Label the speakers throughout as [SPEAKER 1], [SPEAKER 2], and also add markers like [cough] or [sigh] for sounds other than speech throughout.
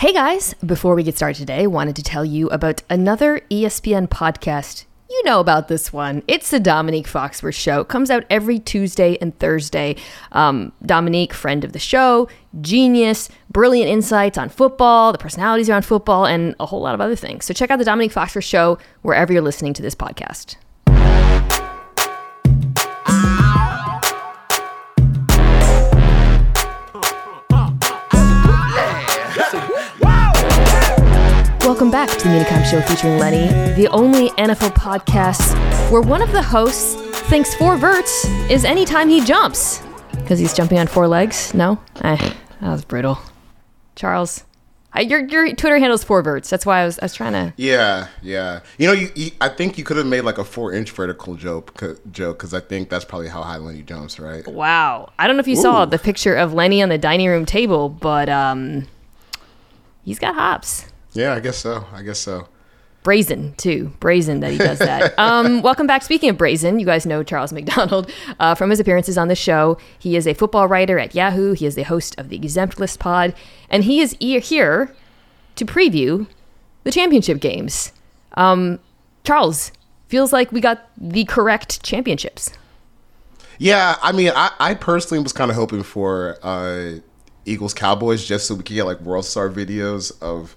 [SPEAKER 1] Hey guys, before we get started today, wanted to tell you about another ESPN podcast. You know about this one. It's the Dominique Foxworth Show. It comes out every Tuesday and Thursday. Um, Dominique, friend of the show, genius, brilliant insights on football, the personalities around football, and a whole lot of other things. So check out the Dominique Foxworth Show wherever you're listening to this podcast. Welcome back to the Mina Kimes Show featuring Lenny, the only NFL podcast where one of the hosts thinks four verts is anytime he jumps. Because he's jumping on four legs? No? Eh, that was brutal. Charles, I, your, your Twitter handle is four verts. That's why I was, I was trying to.
[SPEAKER 2] Yeah, yeah. You know, you, you I think you could have made like a four-inch vertical joke, because I think that's probably how high Lenny jumps, right?
[SPEAKER 1] Wow. I don't know if you saw the picture of Lenny on the dining room table, but um, he's got hops.
[SPEAKER 2] Yeah, I guess so. I guess so.
[SPEAKER 1] brazen too. Brazen that he does that. [laughs] Um, welcome back. Speaking of brazen you guys know charles mcdonald uh, from his appearances on the show. He is a football writer at yahoo. He is the host of the exempt list pod. And he is e- here to preview the championship games. Um, charles feels like we got the correct championships.
[SPEAKER 2] Yeah, I mean, I, I personally was kind of hoping for uh, Eagles Cowboys just so we could get like World Star videos of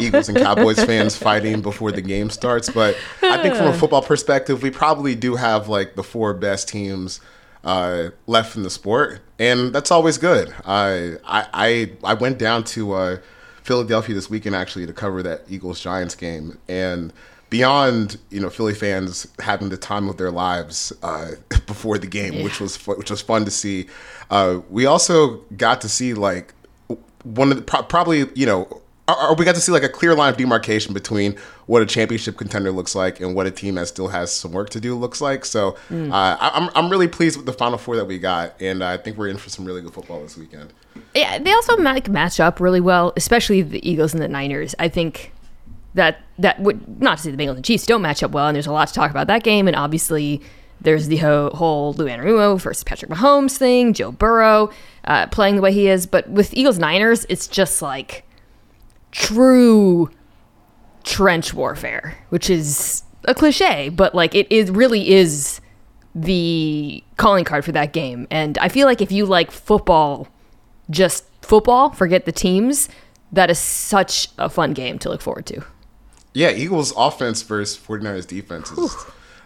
[SPEAKER 2] Eagles and Cowboys [laughs] fans fighting before the game starts. But I think from a football perspective, we probably do have like the four best teams uh, left in the sport, and that's always good. I I I, I went down to uh, Philadelphia this weekend actually to cover that Eagles Giants game, and beyond you know Philly fans having the time of their lives uh, [laughs] before the game, which was fu- which was fun to see. Uh, we also got to see like one of the pro- probably you know. Or or we got to see like a clear line of demarcation between what a championship contender looks like and what a team that still has some work to do looks like. So uh, I, I'm I'm really pleased with the final four that we got, and I think we're in for some really good football this weekend.
[SPEAKER 1] Yeah, they also like, match up really well, especially the Eagles and the Niners. I think that that would not to say the Bengals and Chiefs don't match up well, and there's a lot to talk about that game. And obviously, there's the ho- whole Lou Anarumo versus Patrick Mahomes thing, Joe Burrow uh, playing the way he is. But with Eagles Niners, it's just like true trench warfare, which is a cliche, but like it is really is the calling card for that game. And I feel like if you like football, just football, forget the teams, that is such a fun game to look forward to.
[SPEAKER 2] Yeah, Eagles offense versus 49ers defense is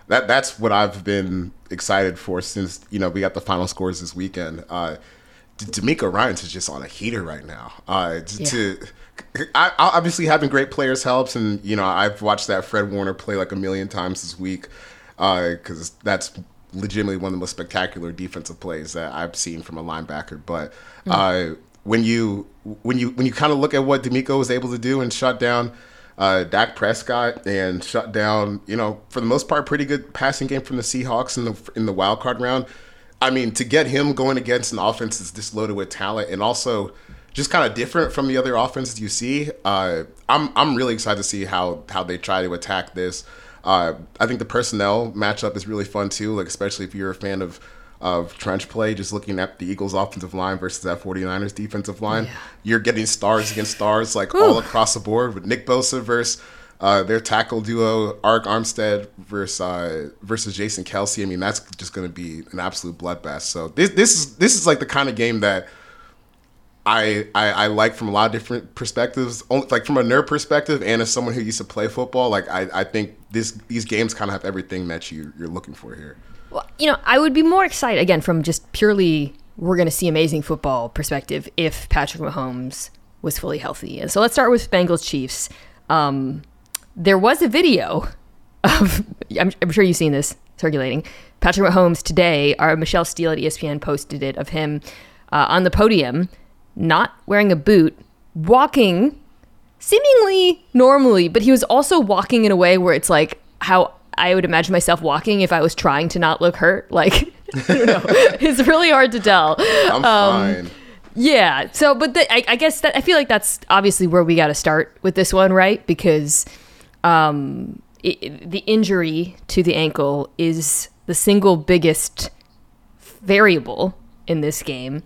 [SPEAKER 2] that that's what I've been excited for since you know we got the final scores this weekend. Uh DeMeco Ryans is just on a heater right now. Uh, to, to I, I- obviously having great players helps, and you know I've watched that Fred Warner play like a million times this week because that's legitimately one of the most spectacular defensive plays that I've seen from a linebacker. But uh, when you when you when you kind of look at what DeMeco was able to do and shut down uh, Dak Prescott and shut down, you know, for the most part, pretty good passing game from the Seahawks in the in the wild card round. I mean, to get him going against an offense that's this loaded with talent and also just kind of different from the other offenses you see, uh, I'm I'm really excited to see how how they try to attack this. Uh, I think the personnel matchup is really fun too, like especially if you're a fan of of trench play, just looking at the Eagles offensive line versus that 49ers defensive line. You're getting stars against stars like all across the board with Nick Bosa versus uh, their tackle duo, Arik Armstead versus uh, versus Jason Kelce. I mean, that's just going to be an absolute bloodbath. So this this is this is like the kind of game that I, I I like from a lot of different perspectives. Only, like from a nerd perspective, and as someone who used to play football, like I, I think this these games kind of have everything that you you're looking for here.
[SPEAKER 1] Well, you know, I would be more excited again from just purely we're going to see amazing football perspective if Patrick Mahomes was fully healthy. And so let's start with Bengals Chiefs. Um, there was a video [laughs] of I'm, I'm sure you've seen this circulating. Patrick Mahomes today, our Michele Steele at ESPN posted it of him uh, on the podium, not wearing a boot, walking seemingly normally, but he was also walking in a way where it's like how I would imagine myself walking if I was trying to not look hurt. Like, [laughs] I don't know. [laughs] it's really hard to tell.
[SPEAKER 2] I'm fine.
[SPEAKER 1] Yeah. So, but the, I, I guess that I feel like that's obviously where we got to start with this one, right? Because um, it- the injury to the ankle is the single biggest variable in this game.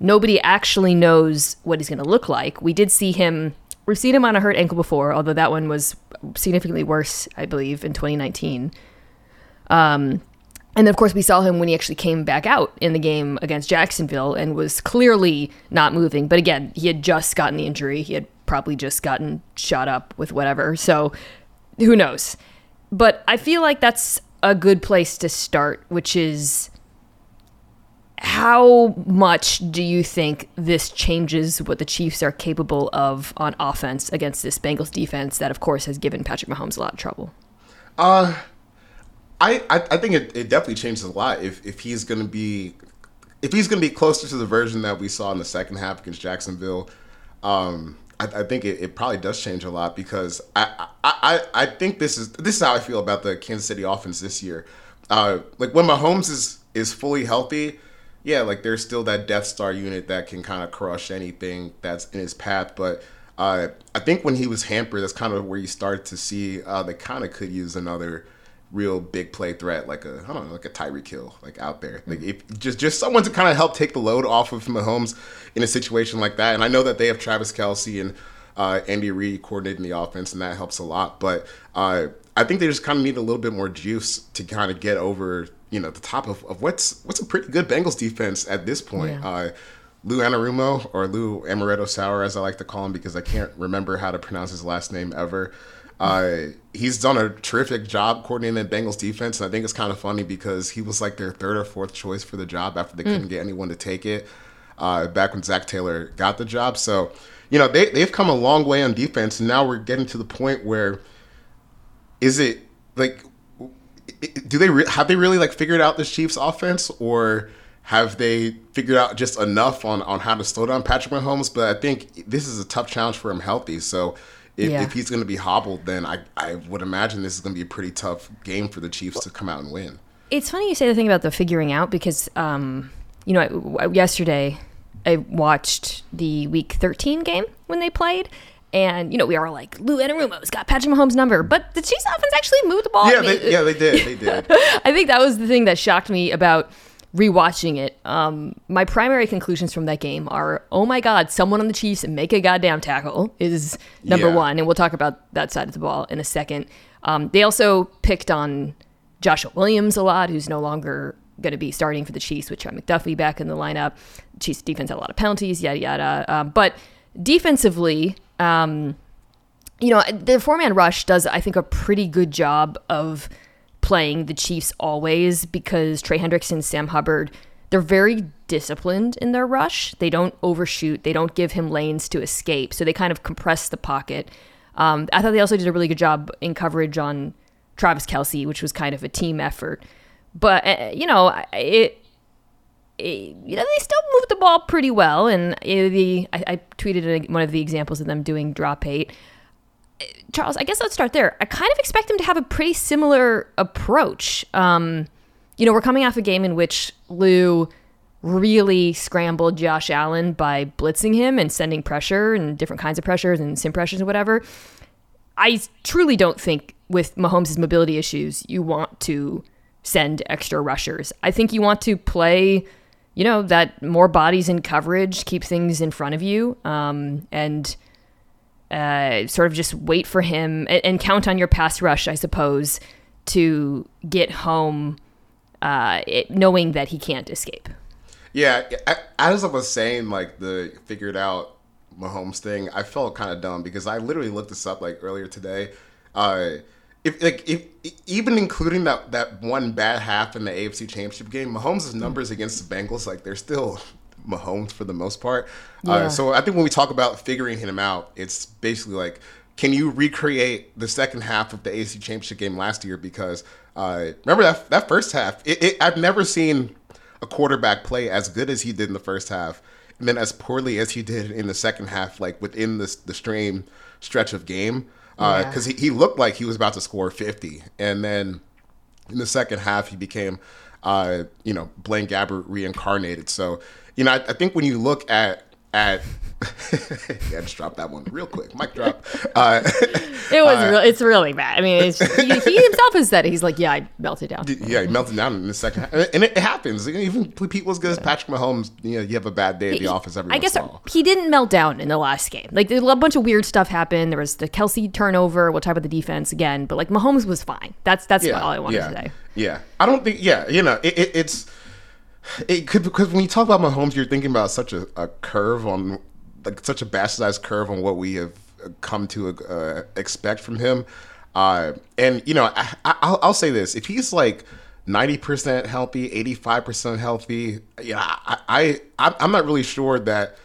[SPEAKER 1] Nobody actually knows what he's going to look like. We did see him we've seen him on a hurt ankle before, although that one was significantly worse, I believe, in 2019. Um, and then, of course, we saw him when he actually came back out in the game against Jacksonville and was clearly not moving. But again, he had just gotten the injury. He had probably just gotten shot up with whatever. So who knows? But I feel like that's a good place to start, which is how much do you think this changes what the Chiefs are capable of on offense against this Bengals defense that, of course, has given Patrick Mahomes a lot of trouble?
[SPEAKER 2] Uh, I, I, think it, it definitely changes a lot if, if he's going to be if he's going to be closer to the version that we saw in the second half against Jacksonville. Um, I, I think it, it, probably does change a lot because I, I, I think this is this is how I feel about the Kansas City offense this year. Uh, like when Mahomes is is fully healthy, yeah, like there's still that Death Star unit that can kind of crush anything that's in his path. But uh, I think when he was hampered, that's kind of where you start to see uh, they kind of could use another real big play threat, like a I don't know, like a Tyreek Hill, like out there, like if, just just someone to kind of help take the load off of Mahomes in a situation like that. And I know that they have Travis Kelce and uh, Andy Reid coordinating the offense, and that helps a lot. But uh, I think they just kind of need a little bit more juice to kind of get over you know the top of, of what's what's a pretty good Bengals defense at this point. Yeah. Uh, Lou Anarumo or Lou Amaretto Sour, as I like to call him, because I can't remember how to pronounce his last name ever. Uh, he's done a terrific job coordinating the Bengals defense, and I think it's kind of funny because he was like their third or fourth choice for the job after they mm. couldn't get anyone to take it. Uh, back when Zac Taylor got the job, so you know they they've come a long way on defense, and now we're getting to the point where is it like do they re- have they really like figured out the Chiefs offense or have they figured out just enough on on how to slow down Patrick Mahomes? But I think this is a tough challenge for him healthy. So if, yeah. if he's going to be hobbled, then I, I would imagine this is going to be a pretty tough game for the Chiefs to come out and win.
[SPEAKER 1] It's funny you say the thing about the figuring out because, um, you know, yesterday I watched the Week 13 game when they played. And you know we are like Lou Anarumo's got Patrick Mahomes' number, but the Chiefs offense actually moved the ball.
[SPEAKER 2] Yeah, they, yeah, they did. They did. [laughs]
[SPEAKER 1] I think that was the thing that shocked me about rewatching it, um, my primary conclusions from that game are: oh my god, someone on the Chiefs make a goddamn tackle is number yeah. one, and we'll talk about that side of the ball in a second. Um, they also picked on Joshua Williams a lot, who's no longer going to be starting for the Chiefs with Trent McDuffie back in the lineup. Chiefs defense had a lot of penalties, yada yada. Um, but defensively, um, you know, the four man rush does, I think, a pretty good job of playing the Chiefs always because Trey Hendrickson, Sam Hubbard, they're very disciplined in their rush. They don't overshoot. They don't give him lanes to escape. So they kind of compress the pocket. Um, I thought they also did a really good job in coverage on Travis Kelce, which was kind of a team effort. But uh, you know, it, you know, they still moved the ball pretty well. And uh, the I, I tweeted one of the examples of them doing drop eight. Charles, I guess let's start there. I kind of expect them to have a pretty similar approach. Um, you know, we're coming off a game in which Lou really scrambled Josh Allen by blitzing him and sending pressure and different kinds of pressures and sim pressures and whatever. I truly don't think with Mahomes' mobility issues, you want to send extra rushers. I think you want to play, you know, that more bodies in coverage, keep things in front of you, um, and – uh, sort of just wait for him and, and, count on your pass rush, I suppose, to get home, uh, it, knowing that he can't escape.
[SPEAKER 2] Yeah, as I was saying, like the figured out Mahomes thing, I felt kind of dumb because I literally looked this up like earlier today. Uh, if like if even including that that one bad half in the AFC Championship game, Mahomes' numbers against the Bengals like they're still Mahomes for the most part. Uh, yeah. Uh, so I think when we talk about figuring him out, it's basically like, can you recreate the second half of the AFC Championship game last year? Because uh, remember that that first half, it, it, I've never seen a quarterback play as good as he did in the first half, and then as poorly as he did in the second half, like within the the stream stretch of game. Because uh, yeah. he, he looked like he was about to score 50, and then in the second half he became, uh, you know, Blaine Gabbert reincarnated. So you know, I, I think when you look at at [laughs] yeah, just drop that one real quick. Mic drop. Uh, [laughs]
[SPEAKER 1] it was. Uh, real, it's really bad. I mean, he, he, himself has said it. He's like, yeah, I melted down.
[SPEAKER 2] Yeah, he melted down in the second, and it, happens. Even people as good as Patrick Mahomes, you know, you have a bad day at the he, office every. I guess
[SPEAKER 1] he didn't melt down in the last game. Like a bunch of weird stuff happened. There was the Kelce turnover. We'll talk about the defense again, but like Mahomes was fine. That's that's yeah, all I wanted
[SPEAKER 2] yeah,
[SPEAKER 1] to say.
[SPEAKER 2] Yeah, I don't think. Yeah, you know, it, it, it's. It could because when you talk about Mahomes, you're thinking about such a, a curve on like such a bastardized curve on what we have come to uh, expect from him. Uh, and you know, I, will say this: if he's like ninety percent healthy, eighty five percent healthy, yeah, I, I I'm not really sure that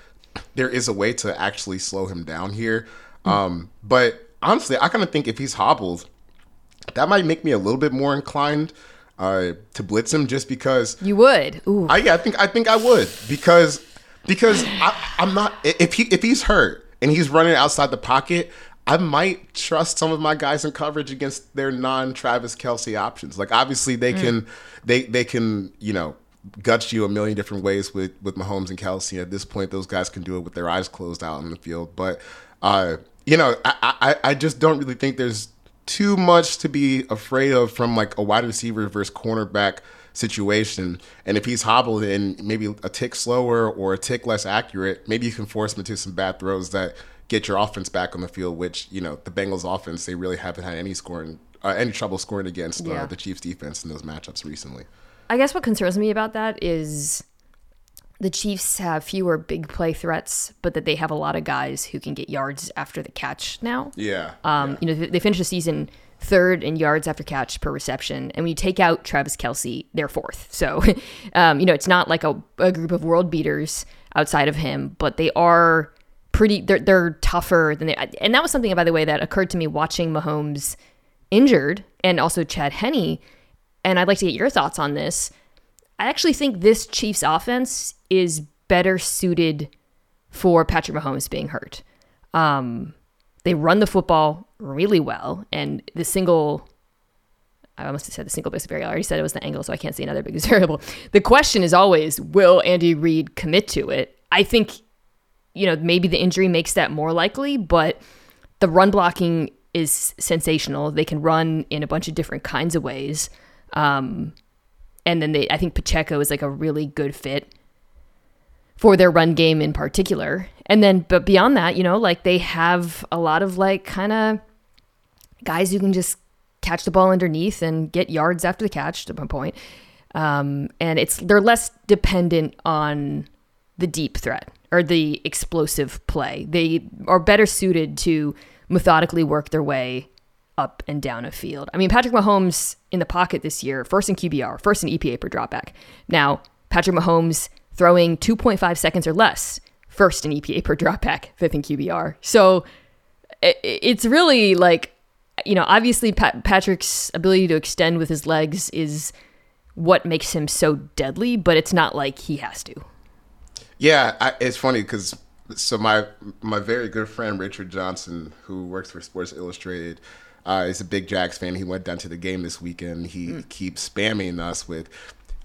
[SPEAKER 2] there is a way to actually slow him down here. Mm. Um, but honestly, I kind of think if he's hobbled, that might make me a little bit more inclined uh, to blitz him, just because
[SPEAKER 1] you would.
[SPEAKER 2] Ooh. I, yeah, I think I think I would because because I, I'm not if he if he's hurt and he's running outside the pocket, I might trust some of my guys in coverage against their non Travis Kelce options. Like obviously they mm. can they they can you know gut you a million different ways with with Mahomes and Kelce. At this point, those guys can do it with their eyes closed out in the field. But uh, you know, I, I I just don't really think there's too much to be afraid of from like a wide receiver versus cornerback situation. And if he's hobbled and maybe a tick slower or a tick less accurate, maybe you can force him into some bad throws that get your offense back on the field. Which you know the Bengals offense they really haven't had any scoring, uh, any trouble scoring against uh, yeah. the Chiefs defense in those matchups recently.
[SPEAKER 1] I guess what concerns me about that is the Chiefs have fewer big play threats, but that they have a lot of guys who can get yards after the catch now.
[SPEAKER 2] Yeah.
[SPEAKER 1] Um,
[SPEAKER 2] yeah.
[SPEAKER 1] You know, they finished the season third in yards after catch per reception. And when you take out Travis Kelce, they're fourth. So, [laughs] um, you know, it's not like a, a, group of world beaters outside of him, but they are pretty, they're, they're tougher than they, and that was something, by the way, that occurred to me watching Mahomes injured and also Chad Henne. And I'd like to get your thoughts on this. I actually think this Chiefs offense is better suited for Patrick Mahomes being hurt. Um, they run the football really well, and the single. I almost said the single biggest variable. I already said it was the angle, so I can't see another biggest [laughs] variable. The question is always, will Andy Reid commit to it? I think, you know, maybe the injury makes that more likely, but the run blocking is sensational. They can run in a bunch of different kinds of ways. Um, and then they, I think Pacheco is like a really good fit for their run game in particular. And then, but beyond that, you know, like they have a lot of like kind of guys who can just catch the ball underneath and get yards after the catch to my point. Um, and it's they're less dependent on the deep threat or the explosive play. They are better suited to methodically work their way up and down a field. I mean, Patrick Mahomes in the pocket this year, first in QBR, first in EPA per dropback. Now, Patrick Mahomes throwing 2.5 seconds or less, first in EPA per dropback, fifth in QBR. So it's really like, you know, obviously Pat- Patrick's ability to extend with his legs is what makes him so deadly, but it's not like he has to.
[SPEAKER 2] Yeah, I, it's funny because so my my very good friend Richard Johnson, who works for Sports Illustrated, uh, is a big Jags fan. He went down to the game this weekend. He mm. keeps spamming us with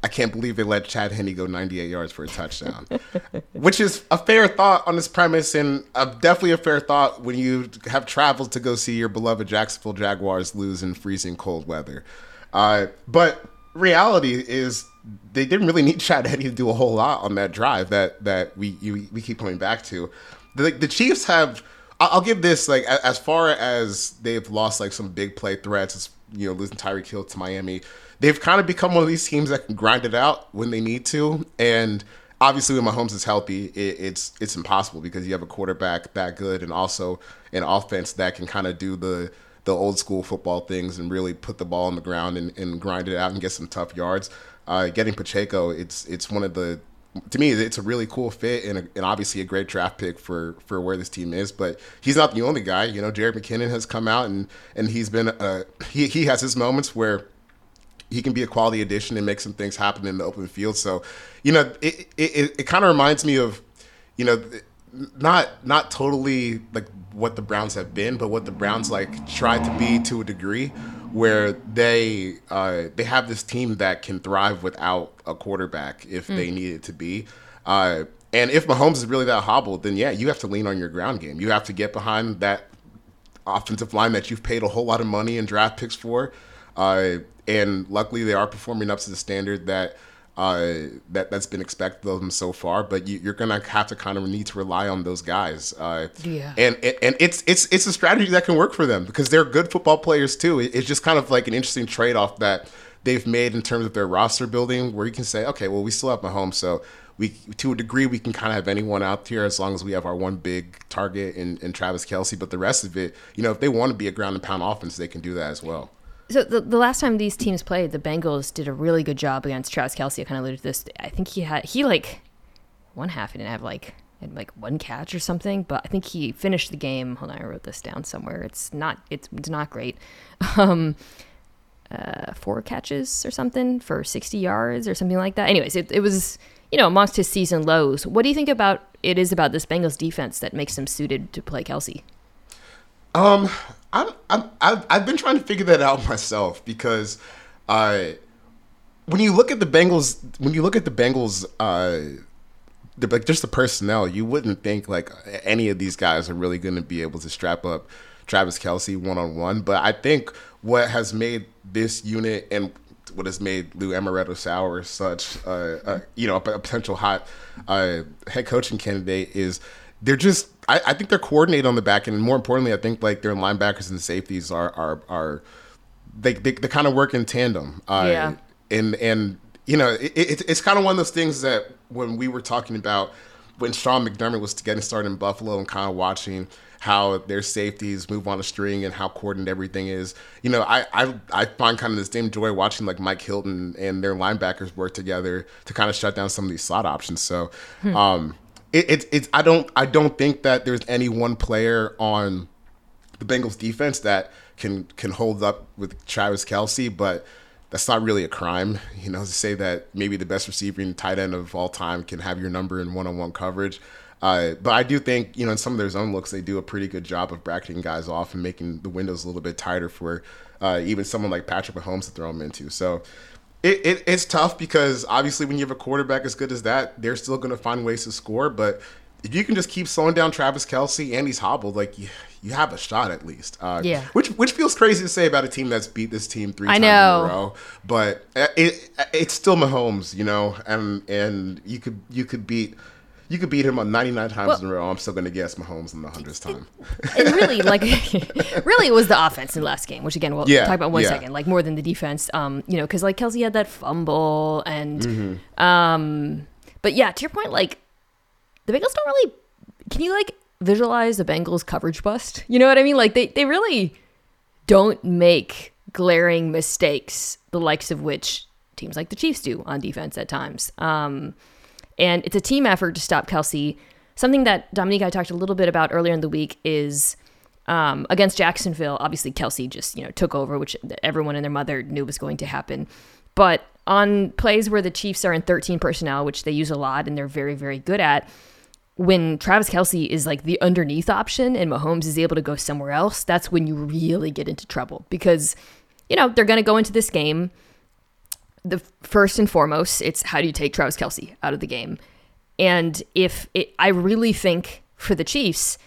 [SPEAKER 2] I can't believe they let Chad Henne go 98 yards for a touchdown, [laughs] which is a fair thought on this premise, and a, definitely a fair thought when you have traveled to go see your beloved Jacksonville Jaguars lose in freezing cold weather. Uh, but reality is they didn't really need [laughs] Chad Henne to do a whole lot on that drive that that we you, we keep coming back to. The, the Chiefs have. I'll give this like as far as they've lost like some big play threats, you know, losing Tyreek Hill to Miami they've kind of become one of these teams that can grind it out when they need to. And obviously, when Mahomes is healthy, it, it's it's impossible because you have a quarterback that good and also an offense that can kind of do the the old school football things and really put the ball on the ground and, and grind it out and get some tough yards. Uh, getting Pacheco, it's it's one of the to me, it's a really cool fit and, a, and obviously a great draft pick for for where this team is. But he's not the only guy. You know, Jerick McKinnon has come out and and he's been uh, he he has his moments where he can be a quality addition and make some things happen in the open field. So, you know, it it, it kind of reminds me of, you know, not not totally like what the Browns have been, but what the Browns like tried to be to a degree, where they uh, they have this team that can thrive without a quarterback if mm. they need it to be. Uh, And if Mahomes is really that hobbled, then yeah, you have to lean on your ground game. You have to get behind that offensive line that you've paid a whole lot of money and draft picks for. Uh, and luckily, they are performing up to the standard that uh, that that's been expected of them so far. But you, are gonna have to kind of need to rely on those guys. Uh,
[SPEAKER 1] yeah.
[SPEAKER 2] And and it's it's it's a strategy that can work for them because they're good football players too. It's just kind of like an interesting trade off that they've made in terms of their roster building, where you can say, okay, well, we still have Mahomes, so we to a degree we can kind of have anyone out here as long as we have our one big target in, in Travis Kelce. But the rest of it, you know, if they want to be a ground and pound offense, they can do that as well.
[SPEAKER 1] So the, the last time these teams played, the Bengals did a really good job against Travis Kelce. I kind of alluded to this. I think he had he like one half he didn't have like had like one catch or something, but I think he finished the game. Hold on, I wrote this down somewhere. It's not it's, it's not great. [laughs] Um, uh, four catches or something for 60 yards or something like that. Anyways, it, it was you know amongst his season lows. What do you think about it is about this Bengals defense that makes them suited to play Kelce?
[SPEAKER 2] Um, I'm, I'm I've, I've been trying to figure that out [laughs] myself because, uh, when you look at the Bengals, when you look at the Bengals, uh, the, like just the personnel, you wouldn't think like any of these guys are really going to be able to strap up Travis Kelce one on one. But I think what has made this unit and what has made Lou Anarumo-Sanchez such, uh, uh, you know, a potential hot uh, head coaching candidate is they're just I, I, think they're coordinated on the back end and more importantly I think like their linebackers and safeties are are are they they, they kind of work in tandem. Uh,
[SPEAKER 1] yeah.
[SPEAKER 2] And and you know it, it, it's kind of one of those things that when we were talking about when Sean McDermott was getting started in Buffalo and kind of watching how their safeties move on a string and how coordinated everything is. You know, I I, I find kind of the same joy watching like Mike Hilton and their linebackers work together to kind of shut down some of these slot options. So, hmm. um, it, it, it's I don't I don't think that there's any one player on the Bengals defense that can can hold up with Travis Kelce, but that's not really a crime, you know, to say that maybe the best receiving tight end of all time can have your number in one-on-one coverage. Uh, but I do think, you know, in some of their zone looks, they do a pretty good job of bracketing guys off and making the windows a little bit tighter for uh, even someone like Patrick Mahomes to throw them into. So it, it, it's tough because obviously when you have a quarterback as good as that, they're still going to find ways to score. But if you can just keep slowing down Travis Kelce and he's hobbled, like you, you have a shot at least.
[SPEAKER 1] Uh, yeah.
[SPEAKER 2] Which which feels crazy to say about a team that's beat this team three I times know. in a row, but it, it's still Mahomes, you know, and and you could you could beat you could beat him on 99 times well, in a row. I'm still going to guess Mahomes in the hundredth time.
[SPEAKER 1] and really, [laughs] like, [laughs] really, it was the offense in the last game, which again we'll yeah, talk about one yeah. second, like more than the defense. Um, you know, because like Kelce had that fumble, and mm-hmm. um, but yeah, to your point, like the Bengals don't really. Can you like visualize the Bengals coverage bust? You know what I mean? Like they they really don't make glaring mistakes, the likes of which teams like the Chiefs do on defense at times. Um, and it's a team effort to stop Kelce. Something that Dominique I talked a little bit about earlier in the week is um, against Jacksonville. Obviously, Kelce just you know took over, which everyone and their mother knew was going to happen. But on plays where the Chiefs are in 13 personnel, which they use a lot and they're very very good at, when Travis Kelce is like the underneath option and Mahomes is able to go somewhere else, that's when you really get into trouble because you know they're going to go into this game the first and foremost, it's how do you take Travis Kelce out of the game? And if it, I really think for the Chiefs,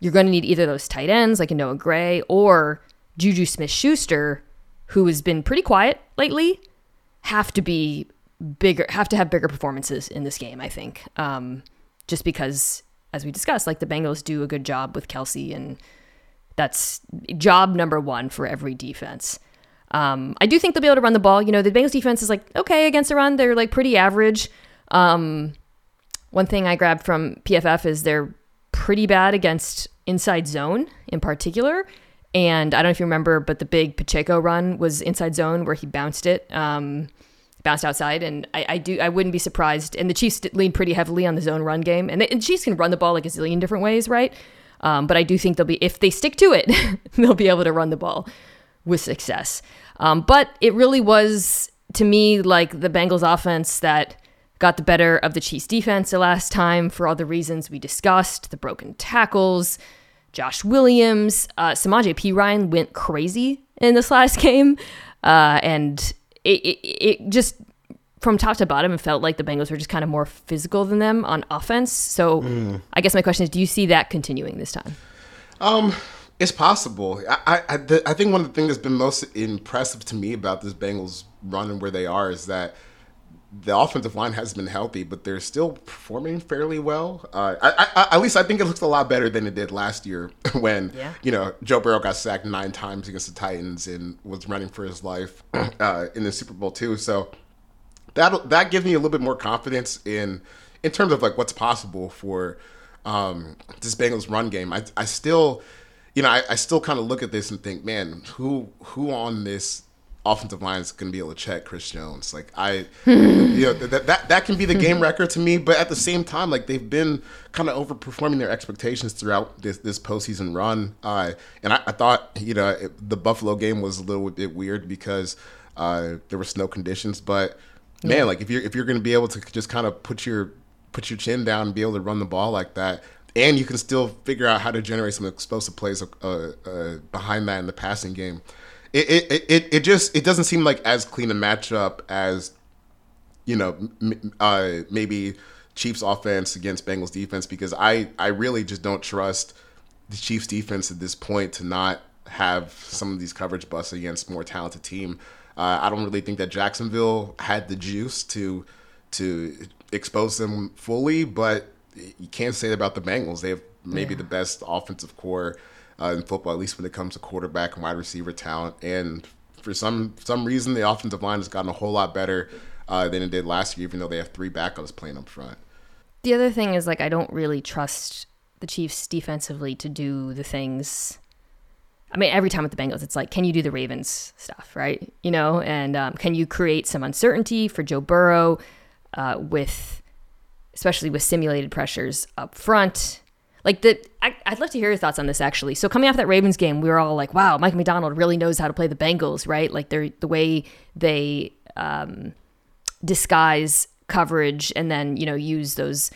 [SPEAKER 1] you're going to need either those tight ends like a Noah Gray or Juju Smith Schuster, who has been pretty quiet lately, have to be bigger, have to have bigger performances in this game, I think. Um, just because, as we discussed, like the Bengals do a good job with Kelce, and that's job number one for every defense. Um, I do think they'll be able to run the ball. You know, the Bengals defense is like okay against the run. They're like pretty average. Um, one thing I grabbed from PFF is they're pretty bad against inside zone in particular. And I don't know if you remember, but the big Pacheco run was inside zone where he bounced it, um, bounced outside. And I, I, do, I wouldn't be surprised. And the Chiefs lean pretty heavily on the zone run game, and the, and Chiefs can run the ball like a zillion different ways, right? Um, but I do think they'll be, if they stick to it, [laughs] they'll be able to run the ball with success. Um, but it really was, to me, like the Bengals offense that got the better of the Chiefs defense the last time for all the reasons we discussed the broken tackles, Josh Williams, uh, Perine went crazy in this [laughs] last game. Uh, and it, it, it just from top to bottom, it felt like the Bengals were just kind of more physical than them on offense. So mm. I guess my question is, do you see that continuing this time?
[SPEAKER 2] Um, it's possible. I I, I think one of the things that's been most impressive to me about this Bengals run and where they are is that the offensive line has been healthy, but they're still performing fairly well. Uh, I, I, at least I think it looks a lot better than it did last year [laughs] when yeah. you know Joe Burrow got sacked nine times against the Titans and was running for his life [clears throat] uh, in the Super Bowl too. So that that gives me a little bit more confidence in in terms of like what's possible for um, this Bengals run game. I I still you know I, I still kind of look at this and think, man, who who on this offensive line is going to be able to check Chris Jones. Like I, [laughs] you know, that, that that can be the game record to me. But at the same time, like they've been kind of overperforming their expectations throughout this this postseason run. Uh, and I, I thought, you know, it, the Buffalo game was a little bit weird because uh, there were snow conditions. But man, yeah. like if you're if you're going to be able to just kind of put your put your chin down and be able to run the ball like that. And you can still figure out how to generate some explosive plays uh, uh behind that in the passing game it, it, it, it just it doesn't seem like as clean a matchup as you know uh, maybe Chiefs offense against Bengals defense because I I really just don't trust the Chiefs defense at this point to not have some of these coverage busts against more talented team. Uh, I don't really think that Jacksonville had the juice to to expose them fully, but you can't say that about the Bengals. They have maybe yeah. the best offensive core uh, in football, at least when it comes to quarterback and wide receiver talent. And for some some reason, the offensive line has gotten a whole lot better uh, than it did last year, even though they have three backups playing up front.
[SPEAKER 1] The other thing is like I don't really trust the Chiefs defensively to do the things. I mean, every time with the Bengals, it's like, can you do the Ravens stuff, right? You know, and um, can you create some uncertainty for Joe Burrow uh, with, especially with simulated pressures up front? Like the, I, would love to hear your thoughts on this actually. So coming off that Ravens game, we were all like, "Wow, Mike Macdonald really knows how to play the Bengals, right? Like they're the way they um, disguise coverage and then you know use those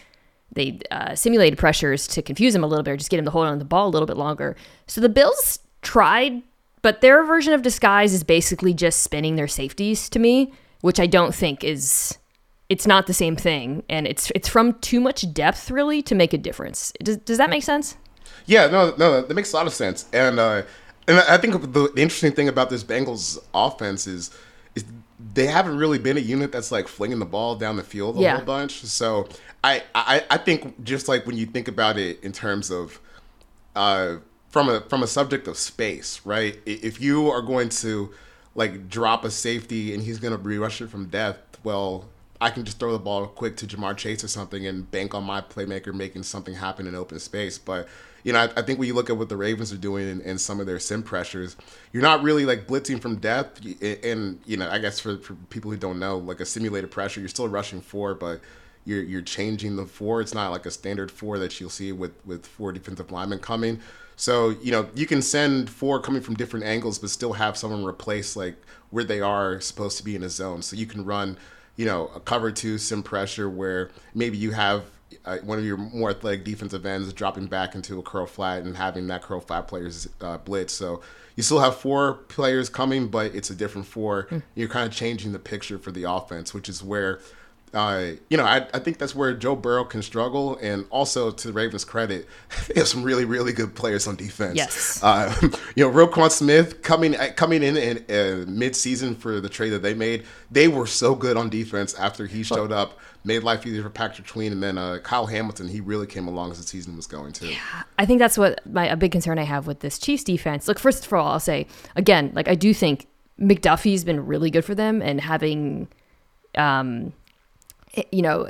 [SPEAKER 1] they uh, simulated pressures to confuse him a little bit, or just get him to hold on the ball a little bit longer. So the Bills tried, but their version of disguise is basically just spinning their safeties to me, which I don't think is it's not the same thing and it's it's from too much depth really to make a difference. Does, does that make sense?
[SPEAKER 2] Yeah no no that makes a lot of sense. And uh and i think the, the interesting thing about this bengals offense is is they haven't really been a unit that's like flinging the ball down the field a yeah. whole bunch. So I, I i think just like when you think about it in terms of uh from a from a subject of space right? If you are going to like drop a safety and he's going to be rushing from depth well I can just throw the ball quick to Ja'Marr Chase or something and bank on my playmaker making something happen in open space. But you know, I, I think when you look at what the Ravens are doing and, and, some of their sim pressures, you're not really like blitzing from depth. And you know, I guess for, for people who don't know, like a simulated pressure, you're still rushing four, but you're you're changing the four. It's not like a standard four that you'll see with with four defensive linemen coming. So you know, you can send four coming from different angles, but still have someone replace like where they are supposed to be in a zone. So you can run you know, a cover two, some pressure where maybe you have uh, one of your more athletic defensive ends dropping back into a curl flat and having that curl flat players uh, blitz. So you still have four players coming, but it's a different four. Mm. You're kind of changing the picture for the offense, which is where uh, you know, I, I think that's where Joe Burrow can struggle. And also, to the Ravens' credit, [laughs] they have some really, really good players on defense.
[SPEAKER 1] Yes.
[SPEAKER 2] Uh, [laughs] you know, Roquan Smith coming coming in in uh, mid-season for the trade that they made, they were so good on defense after he showed up, made life easier for Patrick Queen, and then uh, Kyle Hamilton. He really came along as the season was going too.
[SPEAKER 1] Yeah, I think that's what my a big concern I have with this Chiefs defense. Look, first of all, I'll say again, like I do think McDuffie's been really good for them, and having. Um, you know,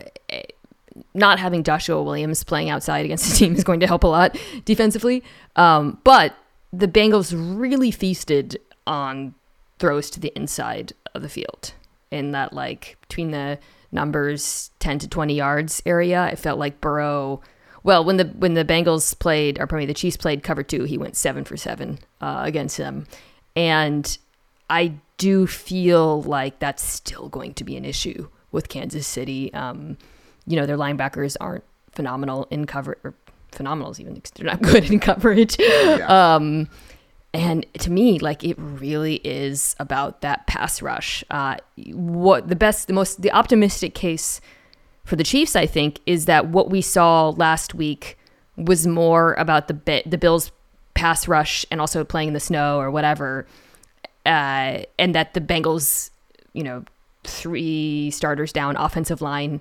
[SPEAKER 1] not having Joshua Williams playing outside against the [laughs] team is going to help a lot defensively. Um, but the Bengals really feasted on throws to the inside of the field in that like between the numbers 10 to 20 yards area. It felt like Burrow. Well, when the when the Bengals played, or probably the Chiefs played cover two, he went seven for seven uh, against them, and I do feel like that's still going to be an issue with Kansas City. Um, you know, their linebackers aren't phenomenal in cover or phenomenal even [laughs] they're not good in coverage. Yeah. [laughs] Um, And to me, like it really is about that pass rush. Uh, what the best, the most, the optimistic case for the Chiefs, I think, is that what we saw last week was more about the the Bills pass rush and also playing in the snow or whatever, uh, and that the Bengals, you know, three starters down offensive line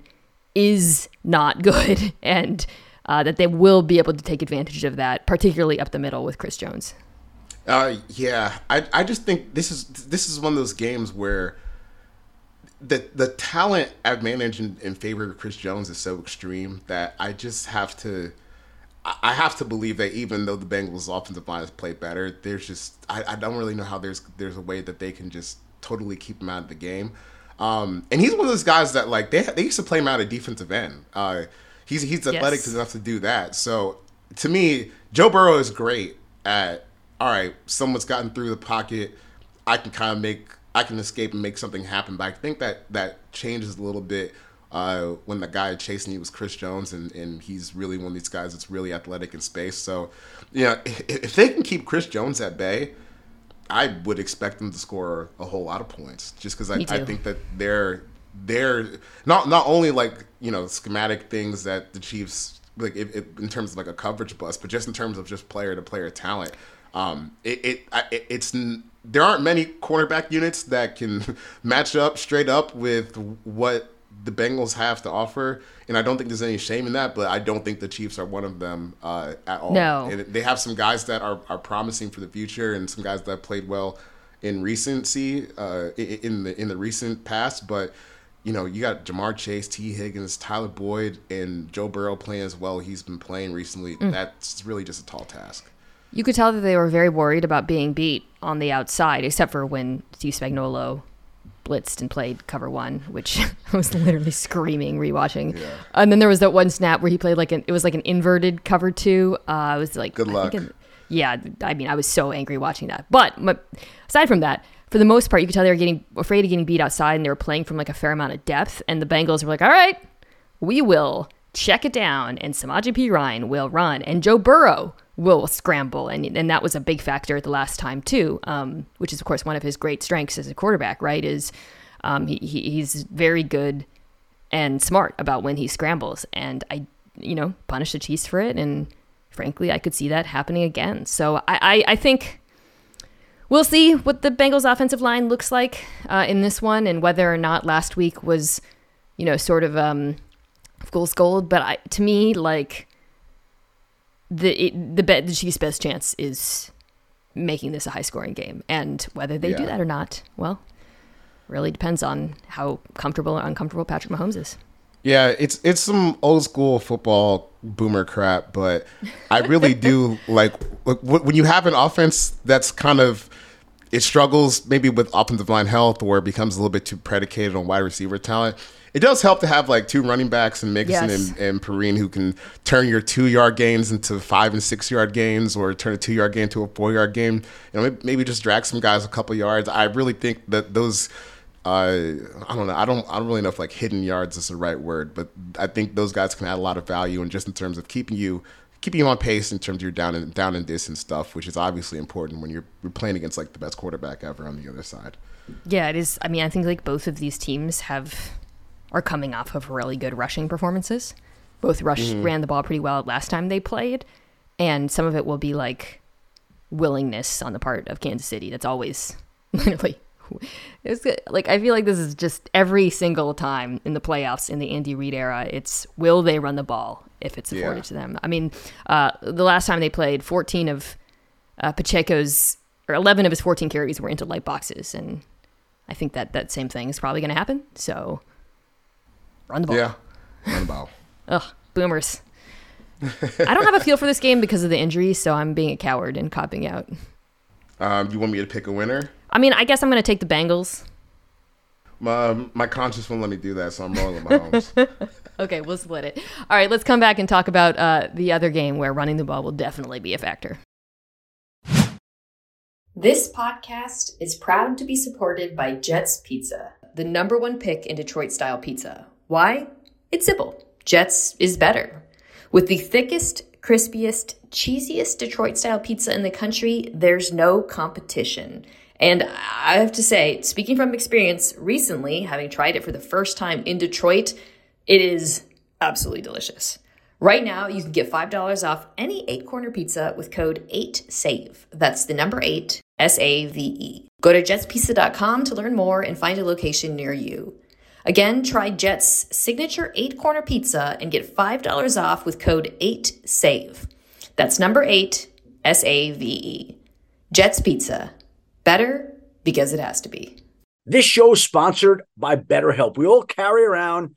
[SPEAKER 1] is not [laughs] good, and uh, that they will be able to take advantage of that, particularly up the middle with Chris Jones.
[SPEAKER 2] Uh, yeah, I I just think this is this is one of those games where the the talent advantage in, in favor of Chris Jones is so extreme that I just have to I have to believe that even though the Bengals offensive line has played better, there's just I, I don't really know how there's there's a way that they can just totally keep him out of the game. Um, and he's one of those guys that like they they used to play him out of defensive end. Uh, he's he's athletic yes. enough to do that. So to me, Joe Burrow is great at all right. Someone's gotten through the pocket. I can kind of make I can escape and make something happen. But I think that that changes a little bit uh, when the guy chasing you was Chris Jones, and, and he's really one of these guys that's really athletic in space. So, you know, if, if they can keep Chris Jones at bay, I would expect them to score a whole lot of points, just because I, I think that they're they're not not only like you know schematic things that the Chiefs like in terms of like a coverage bust, but just in terms of just player to player talent. Um, it, it, it it's there aren't many cornerback units that can [laughs] match up straight up with what the Bengals have to offer, and I don't think there's any shame in that. But I don't think the Chiefs are one of them uh, at all.
[SPEAKER 1] No,
[SPEAKER 2] and they have some guys that are, are promising for the future, and some guys that played well in recency, uh, in the in the recent past. But you know, you got Ja'Marr Chase, Tee Higgins, Tyler Boyd, and Joe Burrow playing as well. He's been playing recently. Mm. That's really just a tall task.
[SPEAKER 1] You could tell that they were very worried about being beat on the outside, except for when Steve Spagnuolo blitzed and played cover one, which [laughs] I was literally screaming rewatching. Yeah. And then there was that one snap where he played like an it was like an inverted cover two. Uh, it was like
[SPEAKER 2] good luck.
[SPEAKER 1] yeah, I mean, I was so angry watching that. But, but aside from that, for the most part, you could tell they were getting afraid of getting beat outside, and they were playing from like a fair amount of depth. And the Bengals were like, "All right, we will check it down, and Samaje Perine will run, and Joe Burrow will scramble, and and that was a big factor the last time too, um, which is of course one of his great strengths as a quarterback. Right, is um, he, he he's very good and smart about when he scrambles, and I you know punish the Chiefs for it, and frankly, I could see that happening again. So I I, I think. We'll see what the Bengals offensive line looks like uh, in this one, and whether or not last week was, you know, sort of um, fool's gold. But I, to me, like the it, the bet the Chiefs' best chance is making this a high scoring game, and whether they yeah. do that or not, well, really depends on how comfortable or uncomfortable Patrick Mahomes is.
[SPEAKER 2] Yeah, it's it's some old school football boomer crap, but I really do [laughs] like when you have an offense that's kind of it struggles maybe with offensive line health or it becomes a little bit too predicated on wide receiver talent it does help to have like two running backs and Mixon yes. and, and Perine who can turn your two yard gains into five and six yard gains or turn a two yard gain to a four yard game. You know, maybe just drag some guys a couple yards. I really think that those. Uh, I don't know. I don't. I don't really know if like hidden yards is the right word, but I think those guys can add a lot of value, and just in terms of keeping you keeping you on pace in terms of your down and down and distance stuff, which is obviously important when you're, you're playing against like the best quarterback ever on the other side.
[SPEAKER 1] Yeah, it is. I mean, I think like both of these teams have are coming off of really good rushing performances. Both rush mm-hmm. ran the ball pretty well last time they played, and some of it will be like willingness on the part of Kansas City. That's always [laughs] literally. It's like I feel like this is just every single time in the playoffs in the Andy Reid era. It's will they run the ball if it's afforded yeah. to them? I mean, uh, the last time they played, fourteen of uh, Pacheco's or eleven of his fourteen carries were into light boxes, and I think that that same thing is probably going to happen. So Run the ball.
[SPEAKER 2] Yeah. Run the ball. [laughs]
[SPEAKER 1] Ugh, boomers. I don't have a feel for this game because of the injury, so I'm being a coward and copping out.
[SPEAKER 2] Um, you want me to pick a winner?
[SPEAKER 1] I mean, I guess I'm going to take the Bengals.
[SPEAKER 2] My, my conscience won't let me do that, so I'm rolling Mahomes. [laughs]
[SPEAKER 1] okay, we'll split it. All right, let's come back and talk about uh, the other game where running the ball will definitely be a factor. This podcast is proud to be supported by Jets Pizza, the number one pick in Detroit style pizza. Why? It's simple. Jets is better. With the thickest, crispiest, cheesiest Detroit style pizza in the country, there's no competition. And I have to say, speaking from experience recently, having tried it for the first time in Detroit, it is absolutely delicious. Right now, you can get $5 off any eight corner pizza with code 8SAVE. That's the number 8, S A V E. Go to jetspizza.com to learn more and find a location near you. Again, try Jet's signature eight corner pizza and get $5 off with code 8SAVE. That's number 8, S A V E. Jet's Pizza. Better because it has to be.
[SPEAKER 3] This show is sponsored by BetterHelp. We all carry around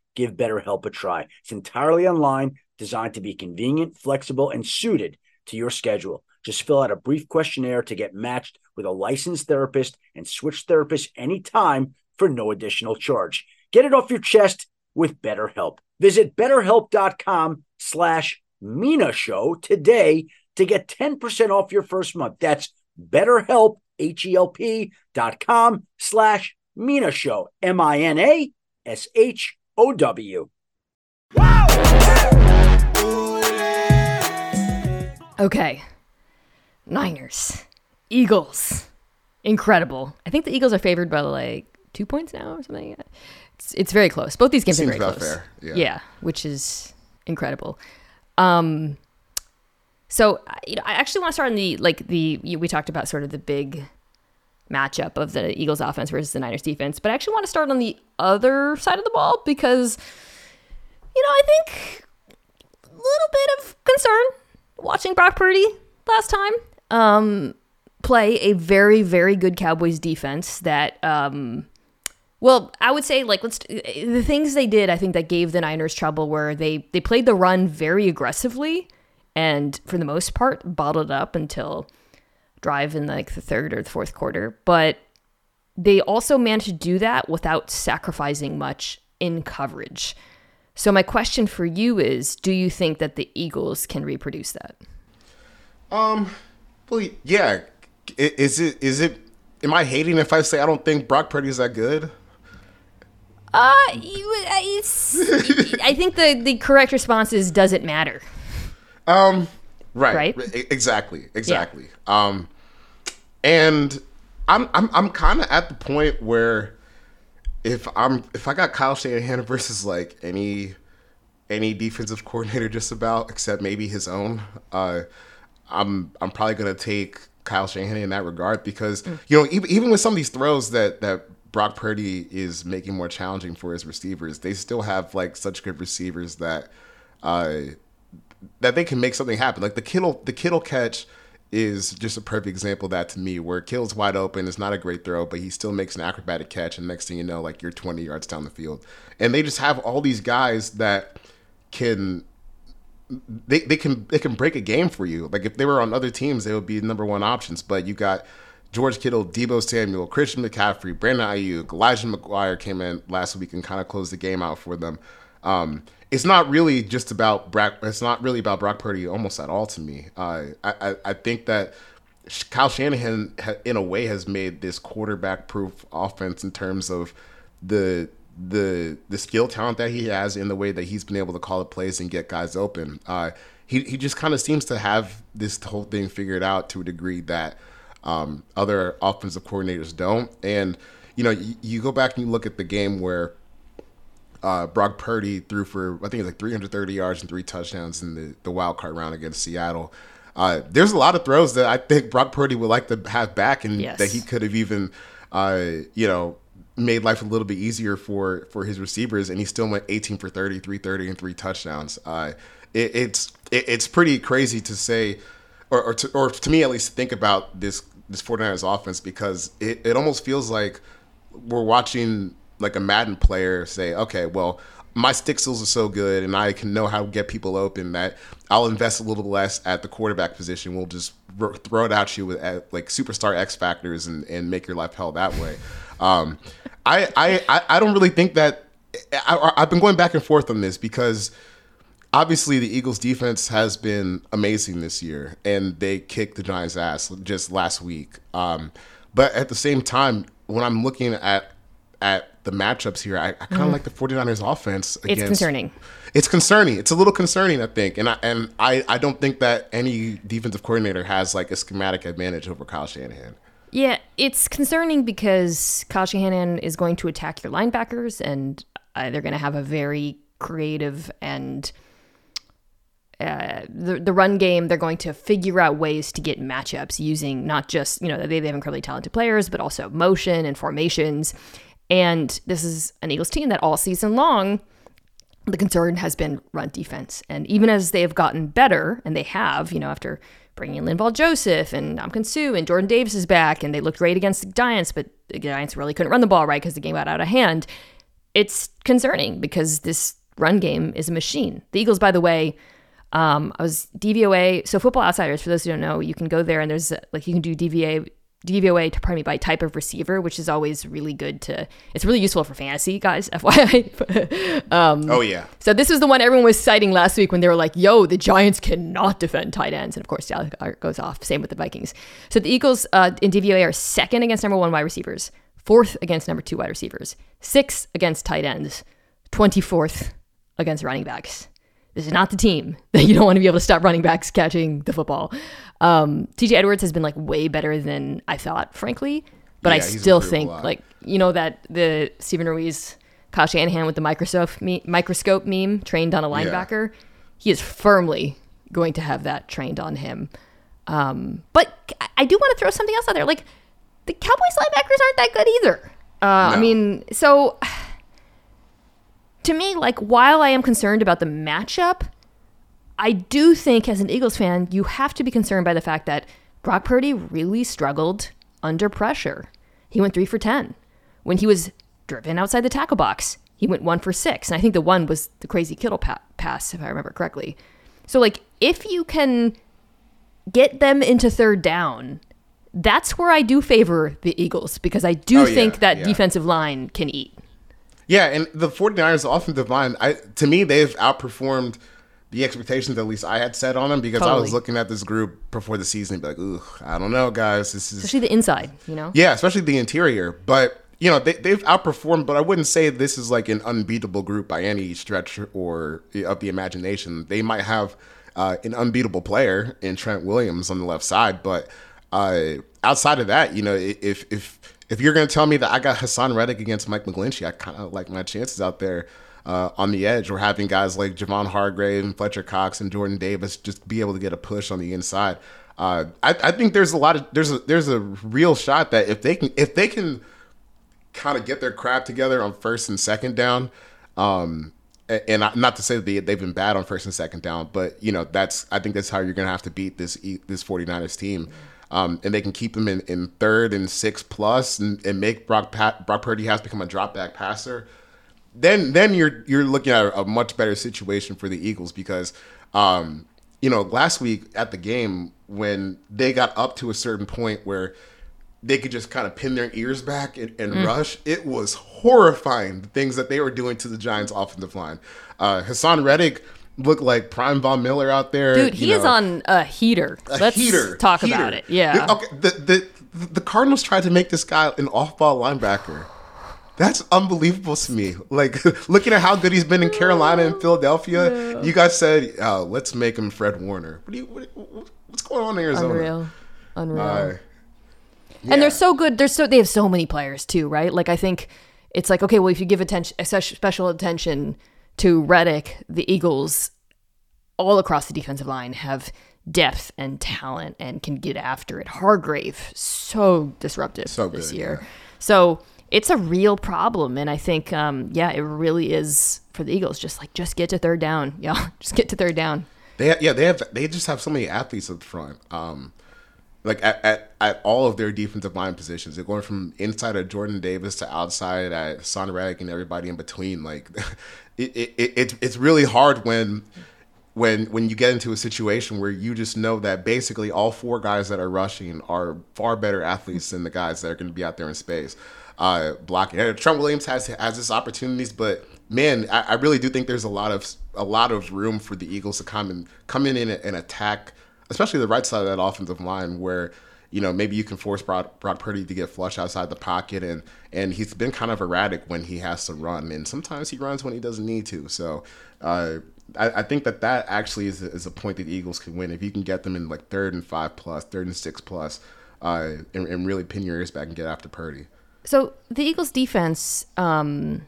[SPEAKER 3] give BetterHelp a try. It's entirely online, designed to be convenient, flexible, and suited to your schedule. Just fill out a brief questionnaire to get matched with a licensed therapist and switch therapists anytime for no additional charge. Get it off your chest with BetterHelp. Visit betterhelp.com slash Mina Show today to get 10% off your first month. That's betterhelp, H-E-L-P dot com slash Mina Show, M-I-N-A-S-H-O-W.
[SPEAKER 1] Okay. Niners. Eagles. Incredible. I think the Eagles are favored by like two points now or something. It's, it's very close. Both these games
[SPEAKER 2] Seems
[SPEAKER 1] are very
[SPEAKER 2] about
[SPEAKER 1] close.
[SPEAKER 2] fair, yeah.
[SPEAKER 1] yeah, which is incredible. Um, so I- you know, I actually want to start on the like the we talked about sort of the big matchup of the Eagles offense versus the Niners defense, but I actually want to start on the other side of the ball because you know I think a little bit of concern watching Brock Purdy last time um, play a very very good Cowboys defense that um, well, I would say like let's the things they did I think that gave the Niners trouble were they they played the run very aggressively and for the most part bottled up until drive in like the third or the fourth quarter, but they also managed to do that without sacrificing much in coverage. So my question for you is do you think that the Eagles can reproduce that?
[SPEAKER 2] Um, well, yeah. Is it? Is it? Am I hating if I say I don't think Brock Purdy's that good?
[SPEAKER 1] Uh, you, it's, I think the, the correct response is does it matter?
[SPEAKER 2] Um, right,
[SPEAKER 1] Right?
[SPEAKER 2] Exactly, exactly. Um, and I'm I'm I'm kind of at the point where if I'm if I got Kyle Shanahan [laughs] versus like any any defensive coordinator just about except maybe his own, uh, I'm I'm probably gonna take Kyle Shanahan in that regard because you know even, even with some of these throws that that Brock Purdy is making more challenging for his receivers, they still have like such good receivers that uh, that they can make something happen. Like the Kittle the Kittle catch is just a perfect example of that to me, where Kittle's wide open. It's not a great throw, but he still makes an acrobatic catch, and next thing you know, like you're 20 yards down the field. And they just have all these guys that can they, they can they can break a game for you. Like if they were on other teams, they would be number one options. But you got George Kittle, Deebo Samuel, Christian McCaffrey, Brandon Aiyuk, Elijah McGuire came in last week and kind of closed the game out for them. Um, it's not really just about Brock. It's not really about Brock Purdy almost at all to me. Uh, I, I I think that Kyle Shanahan, in a way, has made this quarterback-proof offense in terms of the the the skill talent that he has in the way that he's been able to call the plays and get guys open. Uh, he he just kind of seems to have this whole thing figured out to a degree that um, other offensive coordinators don't. And you know, you, you go back and you look at the game where uh, Brock Purdy threw for I think it was like 330 yards and three touchdowns in the, the wild card round against Seattle. Uh, there's a lot of throws that I think Brock Purdy would like to have back, and
[SPEAKER 1] Yes.
[SPEAKER 2] that he could have even, uh, you know, made life a little bit easier for for his receivers, and he still went 18 for 30, 330, and three touchdowns. Uh, it, it's it, it's pretty crazy to say, or or to, or to me at least, think about this this 49ers offense because it, it almost feels like we're watching like a Madden player say, okay, well, my stick skills are so good and I can know how to get people open that I'll invest a little less at the quarterback position. We'll just r- throw it at you with like superstar X factors and, and make your life hell that way. Um, I, I, I don't really think that I, I've been going back and forth on this because obviously the Eagles defense has been amazing this year and they kicked the Giants ass just last week. Um, but at the same time, when I'm looking at at the matchups here, I, I kind of mm. like the 49ers offense.
[SPEAKER 1] Against, it's concerning.
[SPEAKER 2] It's concerning. It's a little concerning, I think. And I, and I, I don't think that any defensive coordinator has like a schematic advantage over Kyle Shanahan.
[SPEAKER 1] Yeah, it's concerning because Kyle Shanahan is going to attack your linebackers and uh, they're going to have a very creative and uh, the, the run game, they're going to figure out ways to get matchups using not just, you know, they, they have incredibly talented players, but also motion and formations. And this is an Eagles team that all season long, the concern has been run defense. And even as they have gotten better, and they have, you know, after bringing in Linval Joseph and Ndamukong Suh and Jordan Davis is back, and they looked great against the Giants, but the Giants really couldn't run the ball right because the game got out of hand. It's concerning because this run game is a machine. The Eagles, by the way, um, I was DVOA. So Football Outsiders, for those who don't know, you can go there and there's like you can do DVA DVOA to pardon me by type of receiver, which is always really good to. It's really useful for fantasy guys, [laughs] FYI.
[SPEAKER 2] um, oh yeah.
[SPEAKER 1] So this was the one everyone was citing last week when they were like, "Yo, the Giants cannot defend tight ends," and of course, yeah, goes off. Same with the Vikings. So the Eagles uh, in DVOA are second against number one wide receivers, fourth against number two wide receivers, sixth against tight ends, twenty fourth against running backs. This is not the team [laughs] that you don't want to be able to stop running backs catching the football. Um, TJ Edwards has been like way better than I thought, frankly. But yeah, I still think like you know that the Steven Ruiz, Kyle Shanahan with the microscope me- microscope meme trained on a linebacker. Yeah. He is firmly going to have that trained on him. Um, but I do want to throw something else out there. Like the Cowboys linebackers aren't that good either. Uh, no. I mean, so to me, like while I am concerned about the matchup, I do think as an Eagles fan, you have to be concerned by the fact that Brock Purdy really struggled under pressure. He went three for 10. When he was driven outside the tackle box, he went one for six. And I think the one was the crazy Kittle pa- pass, if I remember correctly. So, like, if you can get them into third down, that's where I do favor the Eagles because I do oh, think yeah, that yeah. defensive line can eat.
[SPEAKER 2] Yeah, and the 49ers offensive line, I to me they've outperformed the expectations at least I had set on them because totally. I was looking at this group before the season and be like, ooh, I don't know, guys. This is
[SPEAKER 1] especially the inside, you know?
[SPEAKER 2] Yeah, especially the interior. But you know, they, they've outperformed, but I wouldn't say this is like an unbeatable group by any stretch or of the imagination. They might have uh, an unbeatable player in Trent Williams on the left side, but uh, outside of that, you know, if if if you're going to tell me that I got Haason Reddick against Mike McGlinchey, I kind of like my chances out there uh, on the edge. We're having guys like Javon Hargrave and Fletcher Cox and Jordan Davis just be able to get a push on the inside. Uh, I, I, think there's a lot of there's a there's a real shot that if they can if they can kind of get their crap together on first and second down, um, and not to say that they, they've been bad on first and second down, but you know that's I think that's how you're gonna have to beat this this 49ers team um, and they can keep him in, in third and six plus and, and make Brock Pat, Brock Purdy has become a drop back passer, then then you're you're looking at a much better situation for the Eagles because um, you know last week at the game when they got up to a certain point where they could just kind of pin their ears back and, and mm. rush. It was horrifying the things that they were doing to the Giants' offensive line. Uh, Haason Reddick look like Prime Von Miller out there.
[SPEAKER 1] Dude, he know. is on a heater. A Let's heater. talk heater. about it. Yeah.
[SPEAKER 2] Okay. The, the the Cardinals tried to make this guy an off-ball linebacker. That's unbelievable to me. Like [laughs] looking at how good he's been in Carolina and Philadelphia, yeah. you guys said, oh, "Let's make him Fred Warner." What, you, what what's going on in Arizona?
[SPEAKER 1] Unreal, unreal. Uh, yeah. And they're so good. They're so they have so many players too, right? Like I think it's like okay, well, if you give attention, special attention to Reddick, the Eagles, all across the defensive line, have depth and talent and can get after it. Hargrave, so disruptive so this good, year. Yeah. So it's a real problem. And I think, um, yeah, it really is for the Eagles. Just like, just get to third down. Yeah, [laughs] just get to third down.
[SPEAKER 2] They, yeah, they have, they just have so many athletes up front. Um, like at, at at all of their defensive line positions. They're going from inside of Jordan Davis to outside at Son Reddick and everybody in between. Like [laughs] it, it, it, it's really hard when when when you get into a situation where you just know that basically all four guys that are rushing are far better athletes than the guys that are going to be out there in space uh, blocking. Trent Williams has has his opportunities, but man, I, I, really do think there's a lot of a lot of room for the Eagles to come and come in and, and attack, especially the right side of that offensive line where you know maybe you can force Brock Purdy to get flush outside the pocket and and he's been kind of erratic when he has to run and sometimes he runs when he doesn't need to so uh, I, I, think that that actually is a, is a point that the Eagles can win if you can get them in like third and five plus third and six plus uh, and, and really pin your ears back and get after Purdy.
[SPEAKER 1] So the Eagles' defense um,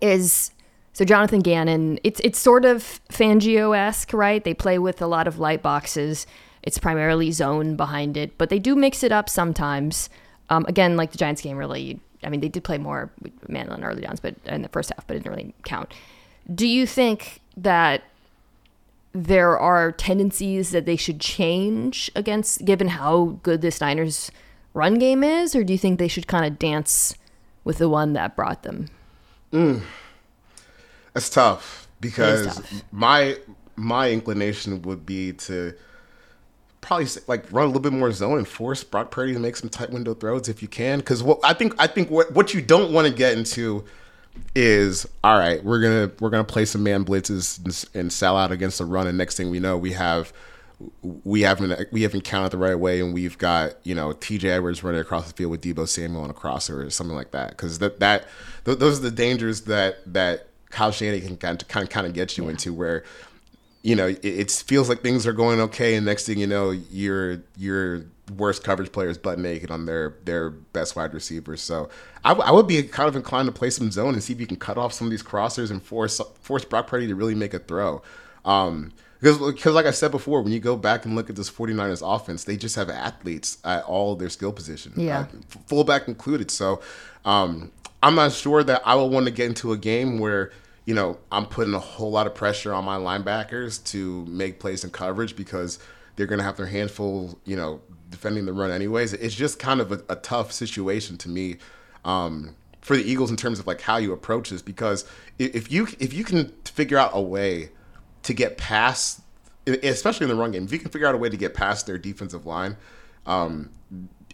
[SPEAKER 1] is so Jonathan Gannon. It's it's sort of Fangio esque, right? They play with a lot of light boxes. It's primarily zone behind it, but they do mix it up sometimes. Um, again, like the Giants game, really. I mean, they did play more man on early downs, but in the first half, but it didn't really count. Do you think that there are tendencies that they should change against, given how good this Niners run game is, or do you think they should kind of dance with the one that brought them?
[SPEAKER 2] Mm. That's tough because tough. my my inclination would be to probably like run a little bit more zone and force Brock Purdy to make some tight window throws if you can. Because what I think I think what what you don't want to get into is all right. We're gonna we're gonna play some man blitzes and, and sell out against the run, and next thing we know, we have we haven't we haven't counted the right way, and we've got you know T.J. Edwards running across the field with Deebo Samuel on a crosser or something like that. Because that that th- those are the dangers that that Kyle Shanahan can kind of kind of, kind of get you yeah. into where you know it, it, feels like things are going okay, and next thing you know, your your worst coverage player is butt naked on their their best wide receivers. So I, w- I would be kind of inclined to play some zone and see if you can cut off some of these crossers and force force Brock Purdy to really make a throw. Um, because, because like I said before, when you go back and look at this 49ers offense, they just have athletes at all their skill positions,
[SPEAKER 1] yeah.
[SPEAKER 2] Uh, fullback included. So um, I'm not sure that I would want to get into a game where, you know, I'm putting a whole lot of pressure on my linebackers to make plays in coverage because they're going to have their handful, you know, defending the run anyways. It's just kind of a, a tough situation to me. Um, for the Eagles in terms of like how you approach this because if you if you can figure out a way to get past, especially in the run game. If you can figure out a way to get past their defensive line, um,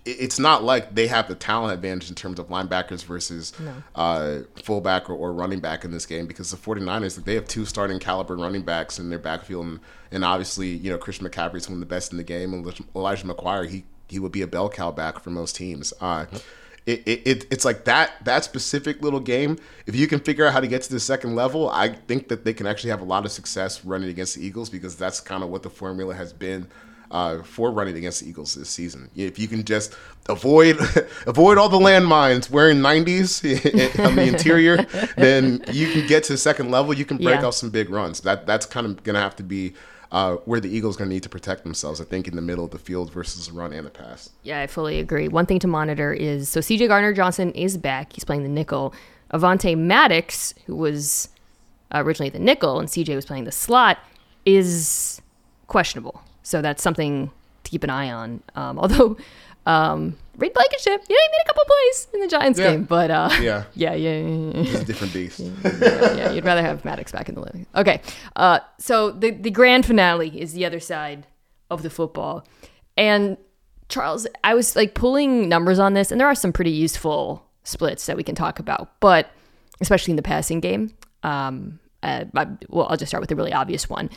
[SPEAKER 2] it's not like they have the talent advantage in terms of linebackers versus no. uh, fullback or, or, running back in this game because the 49ers, they have two starting caliber running backs in their backfield. And, and obviously, you know, Christian McCaffrey is one of the best in the game. And Elijah McGuire, he, he would be a bell cow back for most teams. Uh, it, it, it's like that that specific little game. If you can figure out how to get to the second level, I think that they can actually have a lot of success running against the Eagles because that's kind of what the formula has been uh, for running against the Eagles this season. If you can just avoid [laughs] avoid all the landmines wearing 90s [laughs] on the interior, [laughs] then you can get to the second level. You can break yeah. out some big runs. That that's kind of gonna have to be uh, where the Eagles going to need to protect themselves. I think in the middle of the field versus the run and the pass.
[SPEAKER 1] Yeah, I fully agree. One thing to monitor is so CJ Gardner Johnson is back. He's playing the nickel. Avonte Maddox, who was originally the nickel and CJ was playing the slot, is questionable. So that's something to keep an eye on. Um, [laughs] although um, Reed Blankenship, yeah, he made a couple plays in the Giants yeah. game, but uh,
[SPEAKER 2] yeah, [laughs]
[SPEAKER 1] yeah, yeah, yeah,
[SPEAKER 2] yeah. different beast. [laughs]
[SPEAKER 1] yeah, yeah, you'd rather have Maddox back in the living. Okay, uh, so the the grand finale is the other side of the football, and Charles, I was like pulling numbers on this, and there are some pretty useful splits that we can talk about, but especially in the passing game. Um, uh, I, well, I'll just start with the really obvious one.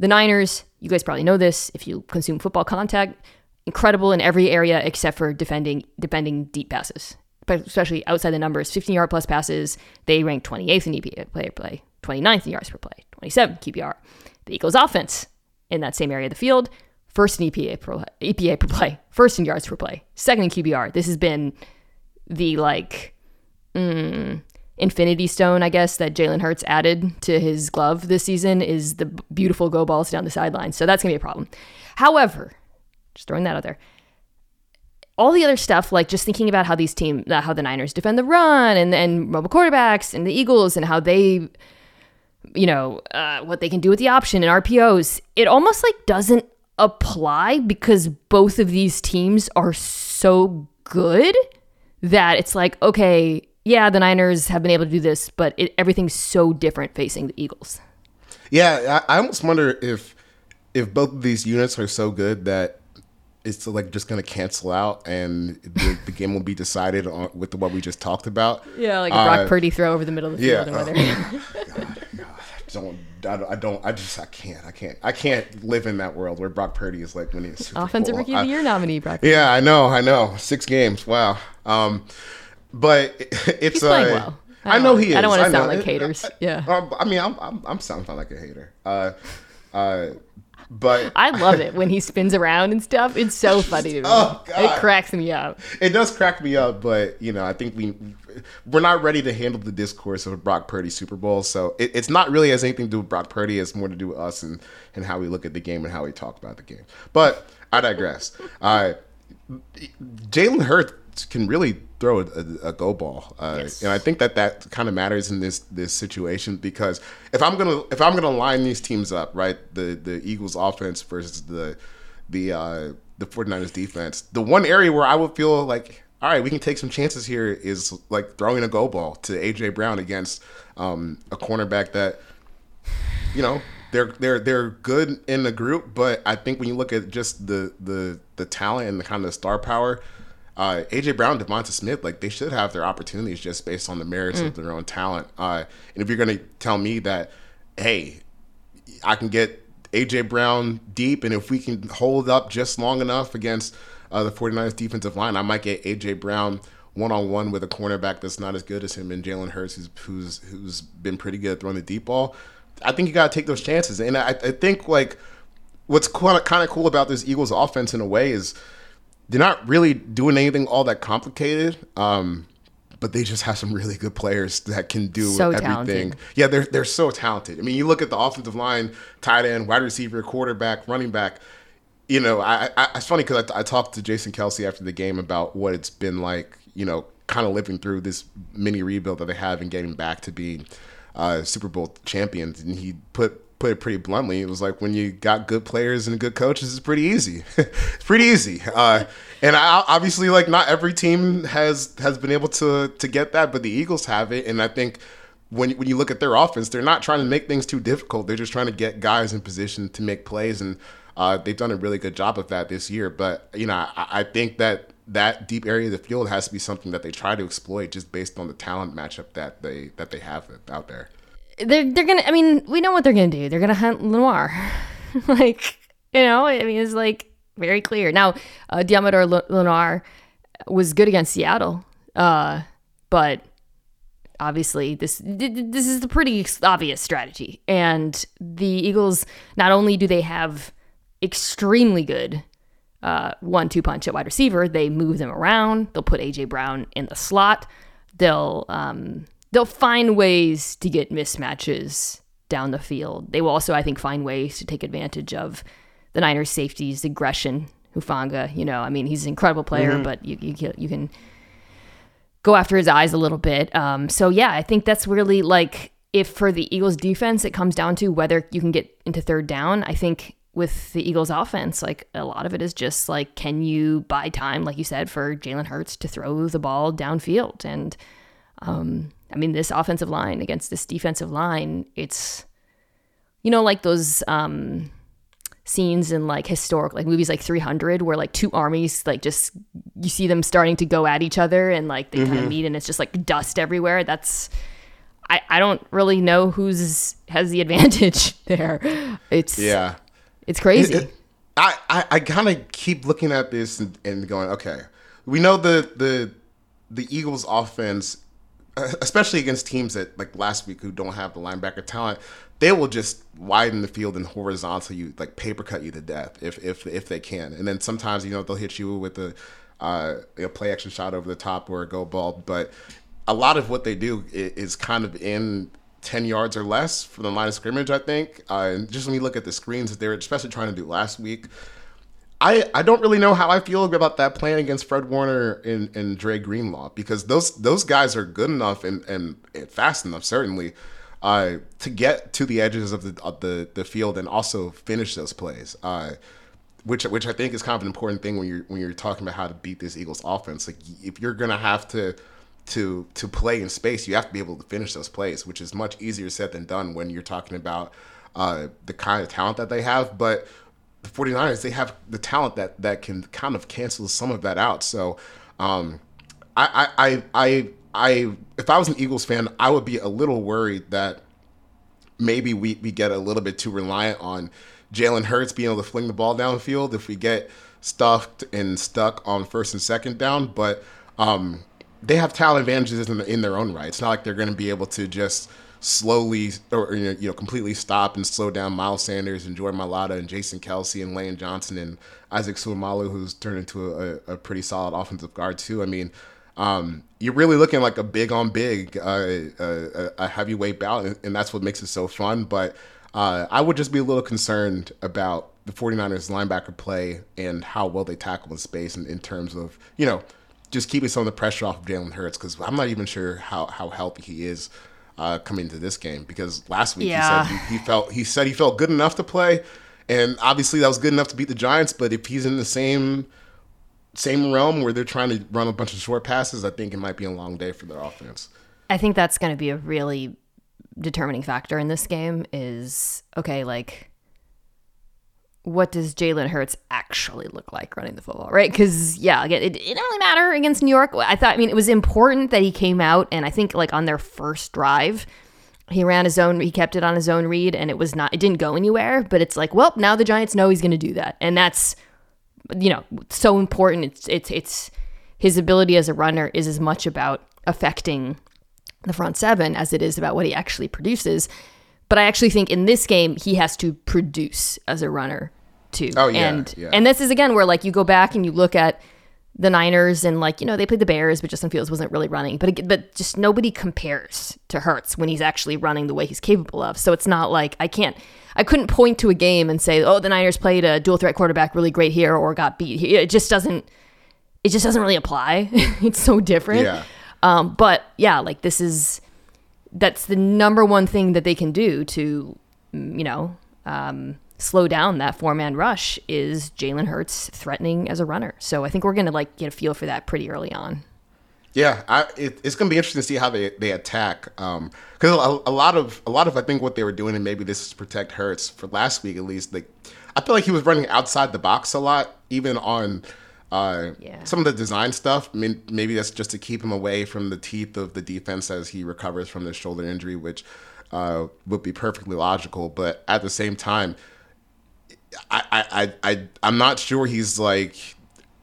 [SPEAKER 1] The Niners, you guys probably know this if you consume football contact incredible in every area except for defending defending deep passes, but especially outside the numbers. 15 yard plus passes, they rank 28th in EPA play per play, 29th in yards per play, 27th QBR. The Eagles' offense in that same area of the field, first in EPA per, EPA per play, first in yards per play, second in QBR. This has been the like mm, infinity stone, I guess, that Jalen Hurts added to his glove this season is the beautiful go balls down the sideline. So that's gonna be a problem. However, just throwing that out there. All the other stuff, like just thinking about how these team, how the Niners defend the run, and and mobile quarterbacks, and the Eagles, and how they, you know, uh, what they can do with the option and RPOs. It almost like doesn't apply because both of these teams are so good that it's like, okay, yeah, the Niners have been able to do this, but it, everything's so different facing the Eagles.
[SPEAKER 2] Yeah, I, I almost wonder if if both of these units are so good that it's like just going to cancel out and the, the, game will be decided on with what we just talked about.
[SPEAKER 1] Yeah, like a Brock uh, Purdy throw over the middle of the field. Yeah,
[SPEAKER 2] oh, [laughs] God, God, don't I, don't I just I can't I can't I can't live in that world where Brock Purdy is like winning a Super
[SPEAKER 1] offensive
[SPEAKER 2] Bowl.
[SPEAKER 1] rookie of the year nominee Brock.
[SPEAKER 2] Purdy. Yeah, I know, I know, six games. Wow. Um, but [laughs] it's
[SPEAKER 1] He's playing uh, well.
[SPEAKER 2] I, I know he is.
[SPEAKER 1] I don't want
[SPEAKER 2] to
[SPEAKER 1] sound like haters. Yeah.
[SPEAKER 2] Um, I mean, I'm, I'm I'm sounding like a hater. Uh, uh, but
[SPEAKER 1] I love it when he [laughs] spins around and stuff. It's so funny to me. Oh, God. It cracks me up.
[SPEAKER 2] It does crack me up, but you know, I think we we're not ready to handle the discourse of a Brock Purdy Super Bowl. So it, it's not really has anything to do with Brock Purdy. It's more to do with us and and how we look at the game and how we talk about the game. But I digress. [laughs] Uh, Jalen Hurts can really throw a, a go ball, uh, yes. and I think that that kind of matters in this this situation because if I'm gonna if I'm gonna line these teams up, right, the the Eagles offense versus the the uh, the 49ers defense, the one area where I would feel like all right, we can take some chances here is like throwing a go ball to AJ Brown against um, a cornerback that you know they're they're they're good in the group, but I think when you look at just the the the talent and the kind of star power, uh, AJ Brown, DeVonta Smith, like they should have their opportunities just based on the merits mm. of their own talent. Uh, and if you're going to tell me that, hey, I can get AJ Brown deep, and if we can hold up just long enough against uh, the 49ers defensive line, I might get AJ Brown one on one with a cornerback that's not as good as him and Jalen Hurts, who's, who's who's been pretty good at throwing the deep ball. I think you got to take those chances, and I, I think like what's kind of kind of cool about this Eagles offense in a way is they're not really doing anything all that complicated. Um, but they just have some really good players that can do so everything. Talented. Yeah, they're they're so talented. I mean, you look at the offensive line, tight end, wide receiver, quarterback, running back. You know, I, I it's funny because I, I talked to Jason Kelce after the game about what it's been like. You know, kind of living through this mini rebuild that they have and getting back to being uh, Super Bowl champions, and he put put it pretty bluntly, it was like when you got good players and good coaches, it's pretty easy. [laughs] it's pretty easy. Uh, and I, obviously, like not every team has has been able to to get that, but the Eagles have it. And I think when when you look at their offense, they're not trying to make things too difficult. They're just trying to get guys in position to make plays, and uh, they've done a really good job of that this year. But you know, I, I think that that deep area of the field has to be something that they try to exploit just based on the talent matchup that they that they have out there
[SPEAKER 1] they're they're gonna. I mean, we know what they're gonna do. They're gonna hunt Lenoir, [laughs] like you know. I mean, it's like very clear. Now, uh, Deommodore Lenoir was good against Seattle, uh, but obviously this this is a pretty obvious strategy. And the Eagles not only do they have extremely good uh, one-two punch at wide receiver, they move them around. They'll put AJ Brown in the slot. They'll um, they'll find ways to get mismatches down the field. They will also, I think, find ways to take advantage of the Niners' safeties, aggression. Hufanga, you know, I mean, he's an incredible player, mm-hmm. but you, you you can go after his eyes a little bit. Um, so yeah, I think that's really like if for the Eagles defense, it comes down to whether you can get into third down. I think with the Eagles offense, like a lot of it is just like, can you buy time, like you said, for Jalen Hurts to throw the ball downfield? And um, I mean, this offensive line against this defensive line, it's, you know, like those um, scenes in like historic, like movies like 300, where like two armies, like just, you see them starting to go at each other and like they mm-hmm. kind of meet and it's just like dust everywhere. That's, I, I don't really know who's has the advantage [laughs] there. It's, yeah, it's crazy. It, it,
[SPEAKER 2] I, I, I kind of keep looking at this and, and going, okay, we know the, the, the Eagles offense [laughs] especially against teams that like last week who don't have the linebacker talent, they will just widen the field and horizontal you like paper cut you to death if if if they can. And then sometimes you know they'll hit you with a uh, a play action shot over the top or a go ball, but a lot of what they do is kind of in 10 yards or less from the line of scrimmage, I think. Uh, and just when you look at the screens that they were especially trying to do last week, I, I don't really know how I feel about that plan against Fred Warner and, and Dre Greenlaw because those those guys are good enough and, and, and fast enough certainly uh, to get to the edges of the of the, the field and also finish those plays. Uh, which which I think is kind of an important thing when you're when you're talking about how to beat this Eagles offense. Like if you're gonna have to to to play in space, you have to be able to finish those plays, which is much easier said than done when you're talking about uh, the kind of talent that they have. But the 49ers, they have the talent that that can kind of cancel some of that out. So um, I, I I I if I was an Eagles fan, I would be a little worried that maybe we, we get a little bit too reliant on Jalen Hurts being able to fling the ball downfield if we get stuffed and stuck on first and second down. But um, they have talent advantages in, in, their own right. It's not like they're going to be able to just slowly or you know completely stop and slow down Miles Sanders and Jordan Mailata and Jason Kelce and Lane Johnson and Isaac Seumalo, who's turned into a, a pretty solid offensive guard too. I mean, um, you're really looking like a big on big, uh, uh, a heavyweight bout, and that's what makes it so fun. But uh, I would just be a little concerned about the 49ers linebacker play and how well they tackle in space in, in terms of, you know, just keeping some of the pressure off of Jalen Hurts because I'm not even sure how, how healthy he is uh, coming into this game because last week yeah. he said he, he, felt he said he felt good enough to play, and obviously that was good enough to beat the Giants. But if he's in the same same realm where they're trying to run a bunch of short passes, I think it might be a long day for their offense.
[SPEAKER 1] I think that's going to be a really determining factor in this game. Is okay, like what does Jalen Hurts actually look like running the football, right? Because yeah, it, it didn't really matter against New York. I thought, I mean, it was important that he came out, and I think like on their first drive, he ran his own, he kept it on his own read, and it was not, it didn't go anywhere. But it's like, well, now the Giants know he's going to do that, and that's, you know, so important. It's it's it's his ability as a runner is as much about affecting the front seven as it is about what he actually produces. But I actually think in this game he has to produce as a runner too.
[SPEAKER 2] Oh yeah,
[SPEAKER 1] and
[SPEAKER 2] yeah.
[SPEAKER 1] and this is again where like you go back and you look at the Niners and like you know they played the Bears, but Justin Fields wasn't really running. But but just nobody compares to Hurts when he's actually running the way he's capable of. So it's not like I can't. I couldn't point to a game and say, "Oh, the Niners played a dual threat quarterback really great here or got beat." here. It just doesn't. It just doesn't really apply. [laughs] it's so different.
[SPEAKER 2] Yeah.
[SPEAKER 1] Um, but yeah, like this is that's the number one thing that they can do to, you know, um, slow down that four man rush is Jalen Hurts threatening as a runner. So I think we're gonna like get a feel for that pretty early on.
[SPEAKER 2] Yeah, I, it, it's going to be interesting to see how they, they attack. Because um, a, a, lot of a lot of I think what they were doing, and maybe this is protect Hurts for last week at least. Like, I feel like he was running outside the box a lot, even on uh, yeah. Some of the design stuff, I mean, maybe that's just to keep him away from the teeth of the defense as he recovers from the shoulder injury, which uh, would be perfectly logical. But at the same time, I, I, I, I'm not sure he's like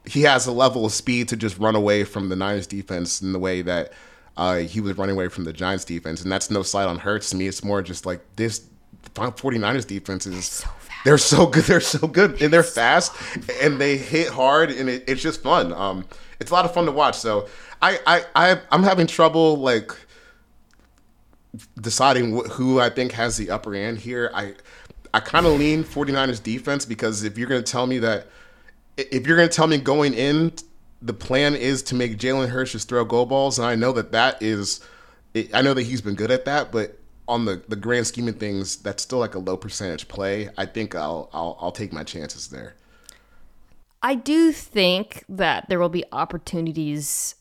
[SPEAKER 2] he has a level of speed to just run away from the Niners defense in the way that uh, he was running away from the Giants defense. And that's no slight on Hurts to me. It's more just like this 49ers defense is so they're so good. They're so good, and they're fast, and they hit hard, and it, it's just fun. Um, it's a lot of fun to watch. So I, I, I I'm having trouble like deciding wh- who I think has the upper hand here. I, I kind of lean 49ers defense because if you're going to tell me that, if you're going to tell me going in, the plan is to make Jalen Hurts just throw go balls, and I know that that is, I know that he's been good at that, but on the, the grand scheme of things, that's still like a low percentage play. I think I'll I'll, I'll take my chances there.
[SPEAKER 1] I do think that there will be opportunities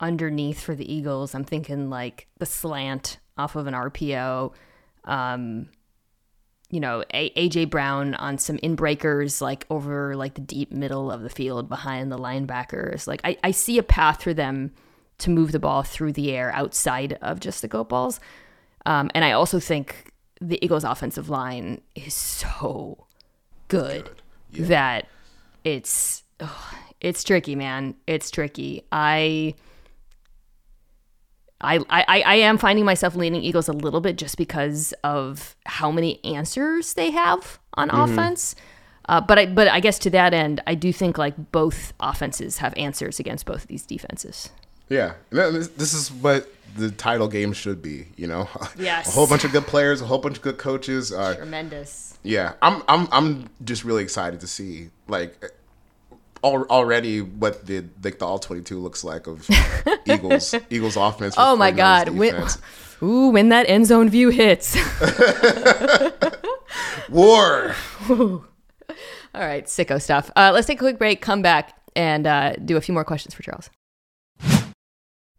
[SPEAKER 1] underneath for the Eagles. I'm thinking like the slant off of an RPO. Um, you know, a- AJ Brown on some inbreakers, like over like the deep middle of the field behind the linebackers. Like I, I see a path for them to move the ball through the air outside of just the go balls. Um, and I also think the Eagles' offensive line is so good, good. Yeah. that it's oh, it's tricky, man. It's tricky. I. I, I, I am finding myself leaning Eagles a little bit just because of how many answers they have on mm-hmm. offense. Uh, but I but I guess to that end, I do think like both offenses have answers against both of these defenses.
[SPEAKER 2] Yeah, this is what the title game should be. You know, [laughs]
[SPEAKER 1] yes,
[SPEAKER 2] a whole bunch of good players, a whole bunch of good coaches.
[SPEAKER 1] Uh, Tremendous.
[SPEAKER 2] Yeah, I'm I'm I'm just really excited to see like already what the like the all 22 looks like of [laughs] Eagles Eagles offense.
[SPEAKER 1] Oh my god. When, ooh, when that end zone view hits. [laughs]
[SPEAKER 2] War.
[SPEAKER 1] All All right, sicko stuff. Uh, let's take a quick break, come back, and uh, do a few more questions for Charles.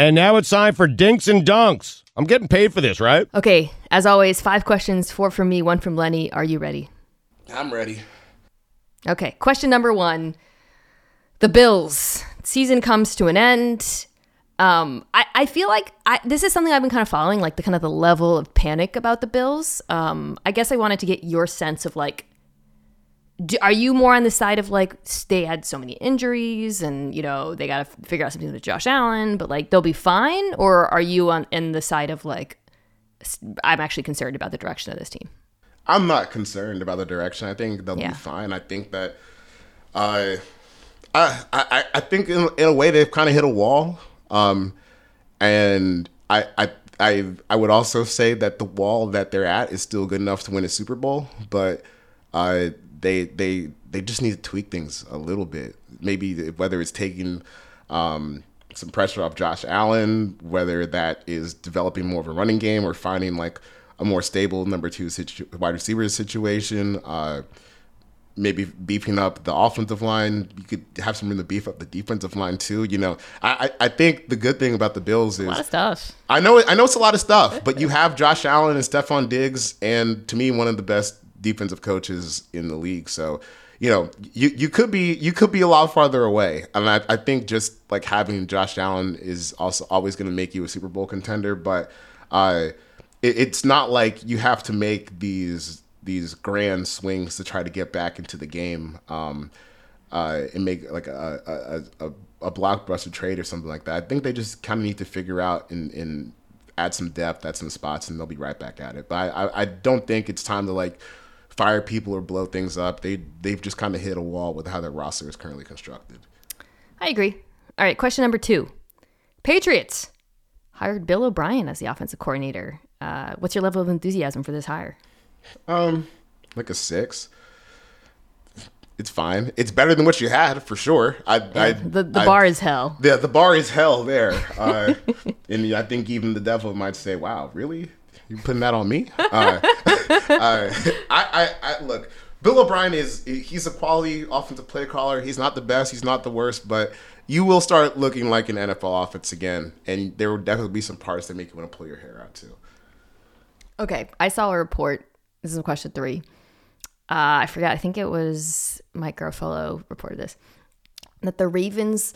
[SPEAKER 4] And now it's time for Dinks and Dunks. I'm getting paid for this, right?
[SPEAKER 1] Okay, as always, five questions, four from me, one from Lenny. Are you ready?
[SPEAKER 2] I'm ready.
[SPEAKER 1] Okay, question number one. The Bills. Season comes to an end. Um, I, I feel like I, this is something I've been kind of following, like the kind of the level of panic about the Bills. Um, I guess I wanted to get your sense of like do, are you more on the side of like they had so many injuries and you know they got to figure out something with Josh Allen, but like they'll be fine, or are you on in the side of like I'm actually concerned about the direction of this team?
[SPEAKER 2] I'm not concerned about the direction. I think they'll
[SPEAKER 1] Yeah.
[SPEAKER 2] be fine. I think that uh, I I I think in, in a way they've kind of hit a wall. Um, and I I I I would also say that the wall that they're at is still good enough to win a Super Bowl, but uh, they they they just need to tweak things a little bit. Maybe whether it's taking um, some pressure off Josh Allen, whether that is developing more of a running game or finding like a more stable number two situ- wide receiver situation. Uh, maybe beefing up the offensive line. You could have some room to beef up the defensive line too. You know, I I think the good thing about the Bills is
[SPEAKER 1] A lot of stuff.
[SPEAKER 2] I know I know it's a lot of stuff, but you have Josh Allen and Stefon Diggs, and to me, one of the best defensive coaches in the league. So, you know, you, you could be you could be a lot farther away. And I, I think just like having Josh Allen is also always going to make you a Super Bowl contender. But uh, it, it's not like you have to make these these grand swings to try to get back into the game. Um, uh, and make like a, a, a, a blockbuster trade or something like that. I think they just kind of need to figure out and, and add some depth at some spots, and they'll be right back at it. But I, I, I don't think it's time to like fire people or blow things up. They they've just kind of hit a wall with how their roster is currently constructed.
[SPEAKER 1] I agree. All right, question number two. Patriots hired Bill O'Brien as the offensive coordinator. Uh, what's your level of enthusiasm for this hire?
[SPEAKER 2] Um, like a six. It's fine. It's better than what you had for sure. I, I
[SPEAKER 1] The the
[SPEAKER 2] I-
[SPEAKER 1] bar is hell.
[SPEAKER 2] Yeah, the bar is hell there. Uh, [laughs] and I think even the devil might say, "Wow, really? You putting that on me?" Uh, [laughs] uh, I, I, I look. Bill O'Brien is he's a quality offensive play caller. He's not the best. He's not the worst, but you will start looking like an NFL offense again, and there will definitely be some parts that make you want to pull your hair out too.
[SPEAKER 1] Okay, I saw a report. This is question three. Uh, I forgot. I think it was Mike Garafolo reported this that the Ravens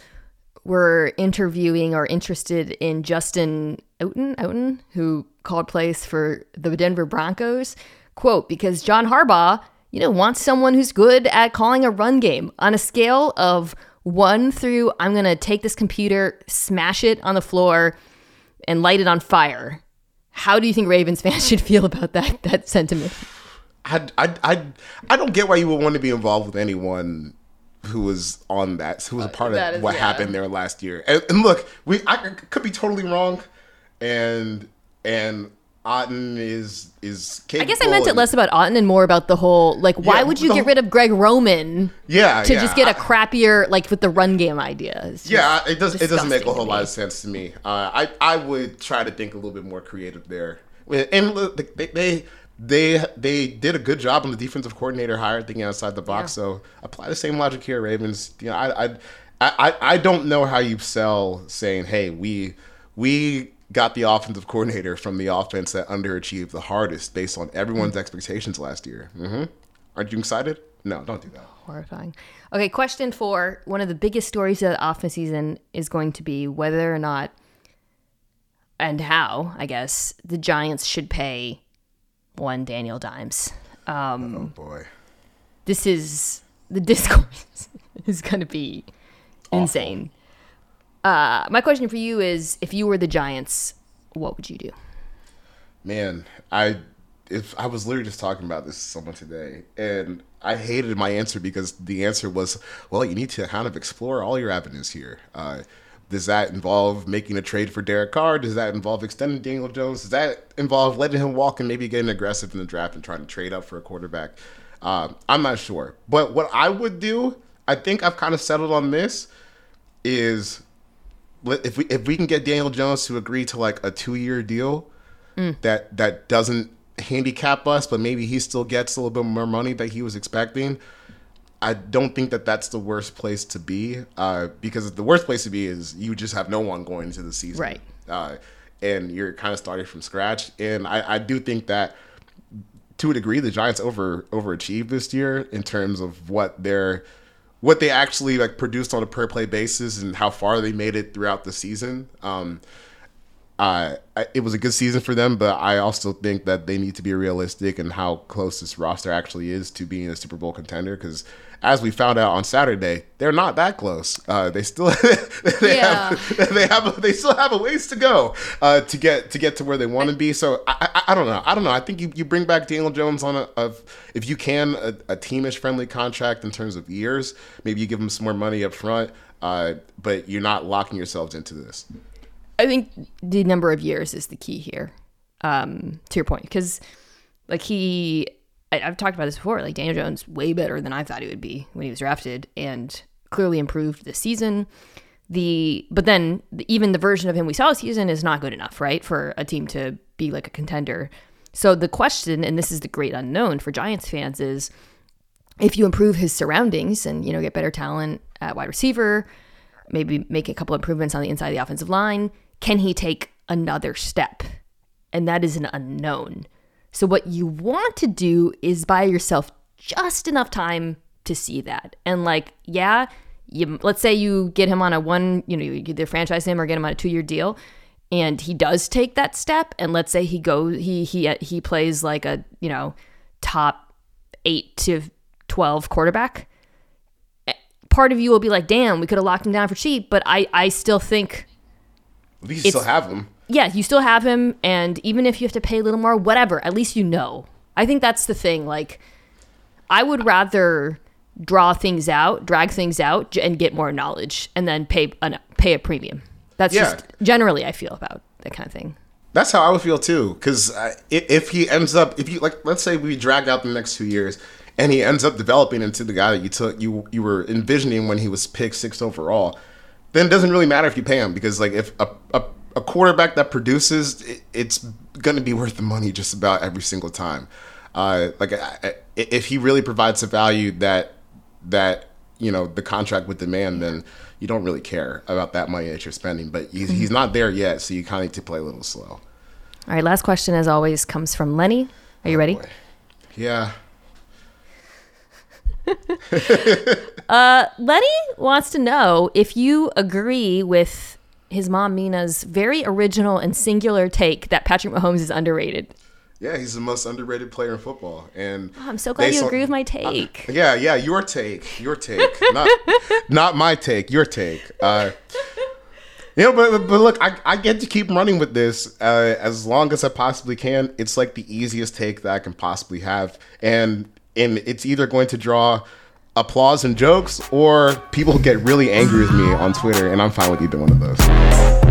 [SPEAKER 1] were interviewing or interested in Justin Outten, Outten, who called plays for the Denver Broncos. Quote, because John Harbaugh, you know, wants someone who's good at calling a run game on a scale of one through I'm going to take this computer, smash it on the floor, and light it on fire. How do you think Ravens fans [laughs] should feel about that that sentiment?
[SPEAKER 2] I, I, I, I don't get why you would want to be involved with anyone who was on that, who was a part
[SPEAKER 1] that
[SPEAKER 2] of
[SPEAKER 1] is-
[SPEAKER 2] what
[SPEAKER 1] yeah.
[SPEAKER 2] happened there last year. And, and look, we I could be totally wrong, and and Outten is is
[SPEAKER 1] I guess I meant it less about Outten and more about the whole like why
[SPEAKER 2] Yeah,
[SPEAKER 1] would you get
[SPEAKER 2] whole-
[SPEAKER 1] rid of Greg Roman
[SPEAKER 2] Yeah,
[SPEAKER 1] to
[SPEAKER 2] yeah,
[SPEAKER 1] just get a crappier like with the run game idea? It's
[SPEAKER 2] Yeah, it does. It doesn't make a whole lot of sense to me. Uh, I I would try to think a little bit more creative there. And look, they they they they did a good job on the defensive coordinator hire, thinking outside the box. So apply the same logic here, Ravens. You know, I I I I don't know how you sell saying, hey, we we got the offensive coordinator from the offense that underachieved the hardest based on everyone's expectations last year. Mm-hmm. Aren't you excited? No, don't do that.
[SPEAKER 1] Horrifying. Okay, question four. One of the biggest stories of the off season is going to be whether or not and how, I guess, the Giants should pay one Daniel Dimes. Um,
[SPEAKER 2] Oh boy.
[SPEAKER 1] this is the discourse [laughs] is going to be insane. Uh, my question for you is: If you were the Giants, what would you do?
[SPEAKER 2] Man, I if I was literally just talking about this with someone today, and I hated my answer because the answer was, well, you need to kind of explore all your avenues here. Uh, does that involve making a trade for Derek Carr? Does that involve extending Daniel Jones? Does that involve letting him walk and maybe getting aggressive in the draft and trying to trade up for a quarterback? Um, I'm not sure. But what I would do, I think I've kind of settled on this, is if we if we can get Daniel Jones to agree to like a two year deal that that doesn't handicap us, but maybe he still gets a little bit more money that he was expecting. I don't think that that's the worst place to be, uh, because the worst place to be is you just have no one going into the season,
[SPEAKER 1] Right.
[SPEAKER 2] Uh, and you're kind of starting from scratch. And I, I do think that to a degree, the Giants over overachieved this year in terms of what they're what they actually like produced on a per play basis and how far they made it throughout the season. Um, uh, it was a good season for them, but I also think that they need to be realistic in how close this roster actually is to being a Super Bowl contender. Because as we found out on Saturday, they're not that close. Uh, they still [laughs] they
[SPEAKER 1] Yeah.
[SPEAKER 2] have [laughs] they have they still have a ways to go uh, to get to get to where they want to be. So I, I I don't know. I don't know. I think you, you bring back Daniel Jones on a of if you can a, a teamish friendly contract in terms of years. Maybe you give him some more money up front. Uh, but you're not locking yourselves into this.
[SPEAKER 1] I think the number of years is the key here. Um, to your point, because like he, I, I've talked about this before. Like Daniel Jones, way better than I thought he would be when he was drafted, and clearly improved this season. The but then the, even the version of him we saw this season is not good enough, right, for a team to be like a contender. So the question, and this is the great unknown for Giants fans, is if you improve his surroundings and you know get better talent at wide receiver, maybe make a couple improvements on the inside of the offensive line, can he take another step? And that is an unknown. So what you want to do is buy yourself just enough time to see that. And like, yeah, you let's say you get him on a one, you know, you either franchise him or get him on a 2-year deal and he does take that step and let's say he goes he he uh, he plays like a, you know, top 8 to 12 quarterback eh, part of you will be like, damn, we could have locked him down for cheap. But I, I still think,
[SPEAKER 2] At least you still have them.
[SPEAKER 1] yeah, you still have him. And even if you have to pay a little more, whatever, at least you know. I think that's the thing. Like, I would rather draw things out, drag things out, and get more knowledge and then pay a, pay a premium. That's
[SPEAKER 2] Yeah.
[SPEAKER 1] just generally I feel about that kind of thing.
[SPEAKER 2] That's how I would feel too. Because if, if he ends up, if you like, let's say we drag out the next two years, and he ends up developing into the guy that you took, you you were envisioning when he was picked sixth overall, then it doesn't really matter if you pay him because like if a a, a quarterback that produces, it, it's going to be worth the money just about every single time. Uh, like I, I, if he really provides the value that that you know the contract would demand, then you don't really care about that money that you're spending. But he's, he's not there yet, so you kind of need to play a little slow.
[SPEAKER 1] All right, last question as always comes from Lenny. Are you ready?
[SPEAKER 2] Boy. Yeah. [laughs]
[SPEAKER 1] Lenny wants to know if you agree with his mom Mina's very original and singular take that Patrick Mahomes is underrated.
[SPEAKER 2] Yeah, he's the most underrated player in football, and
[SPEAKER 1] Oh, I'm so glad you
[SPEAKER 2] on-
[SPEAKER 1] agree with my take.
[SPEAKER 2] Yeah, yeah, your take, your take, not [laughs] not my take, your take. Uh, you know, but but look, I, I get to keep running with this uh, as long as I possibly can. It's like the easiest take that I can possibly have, and and it's either going to draw applause and jokes, or people get really angry with me on Twitter, and I'm fine with either one of those.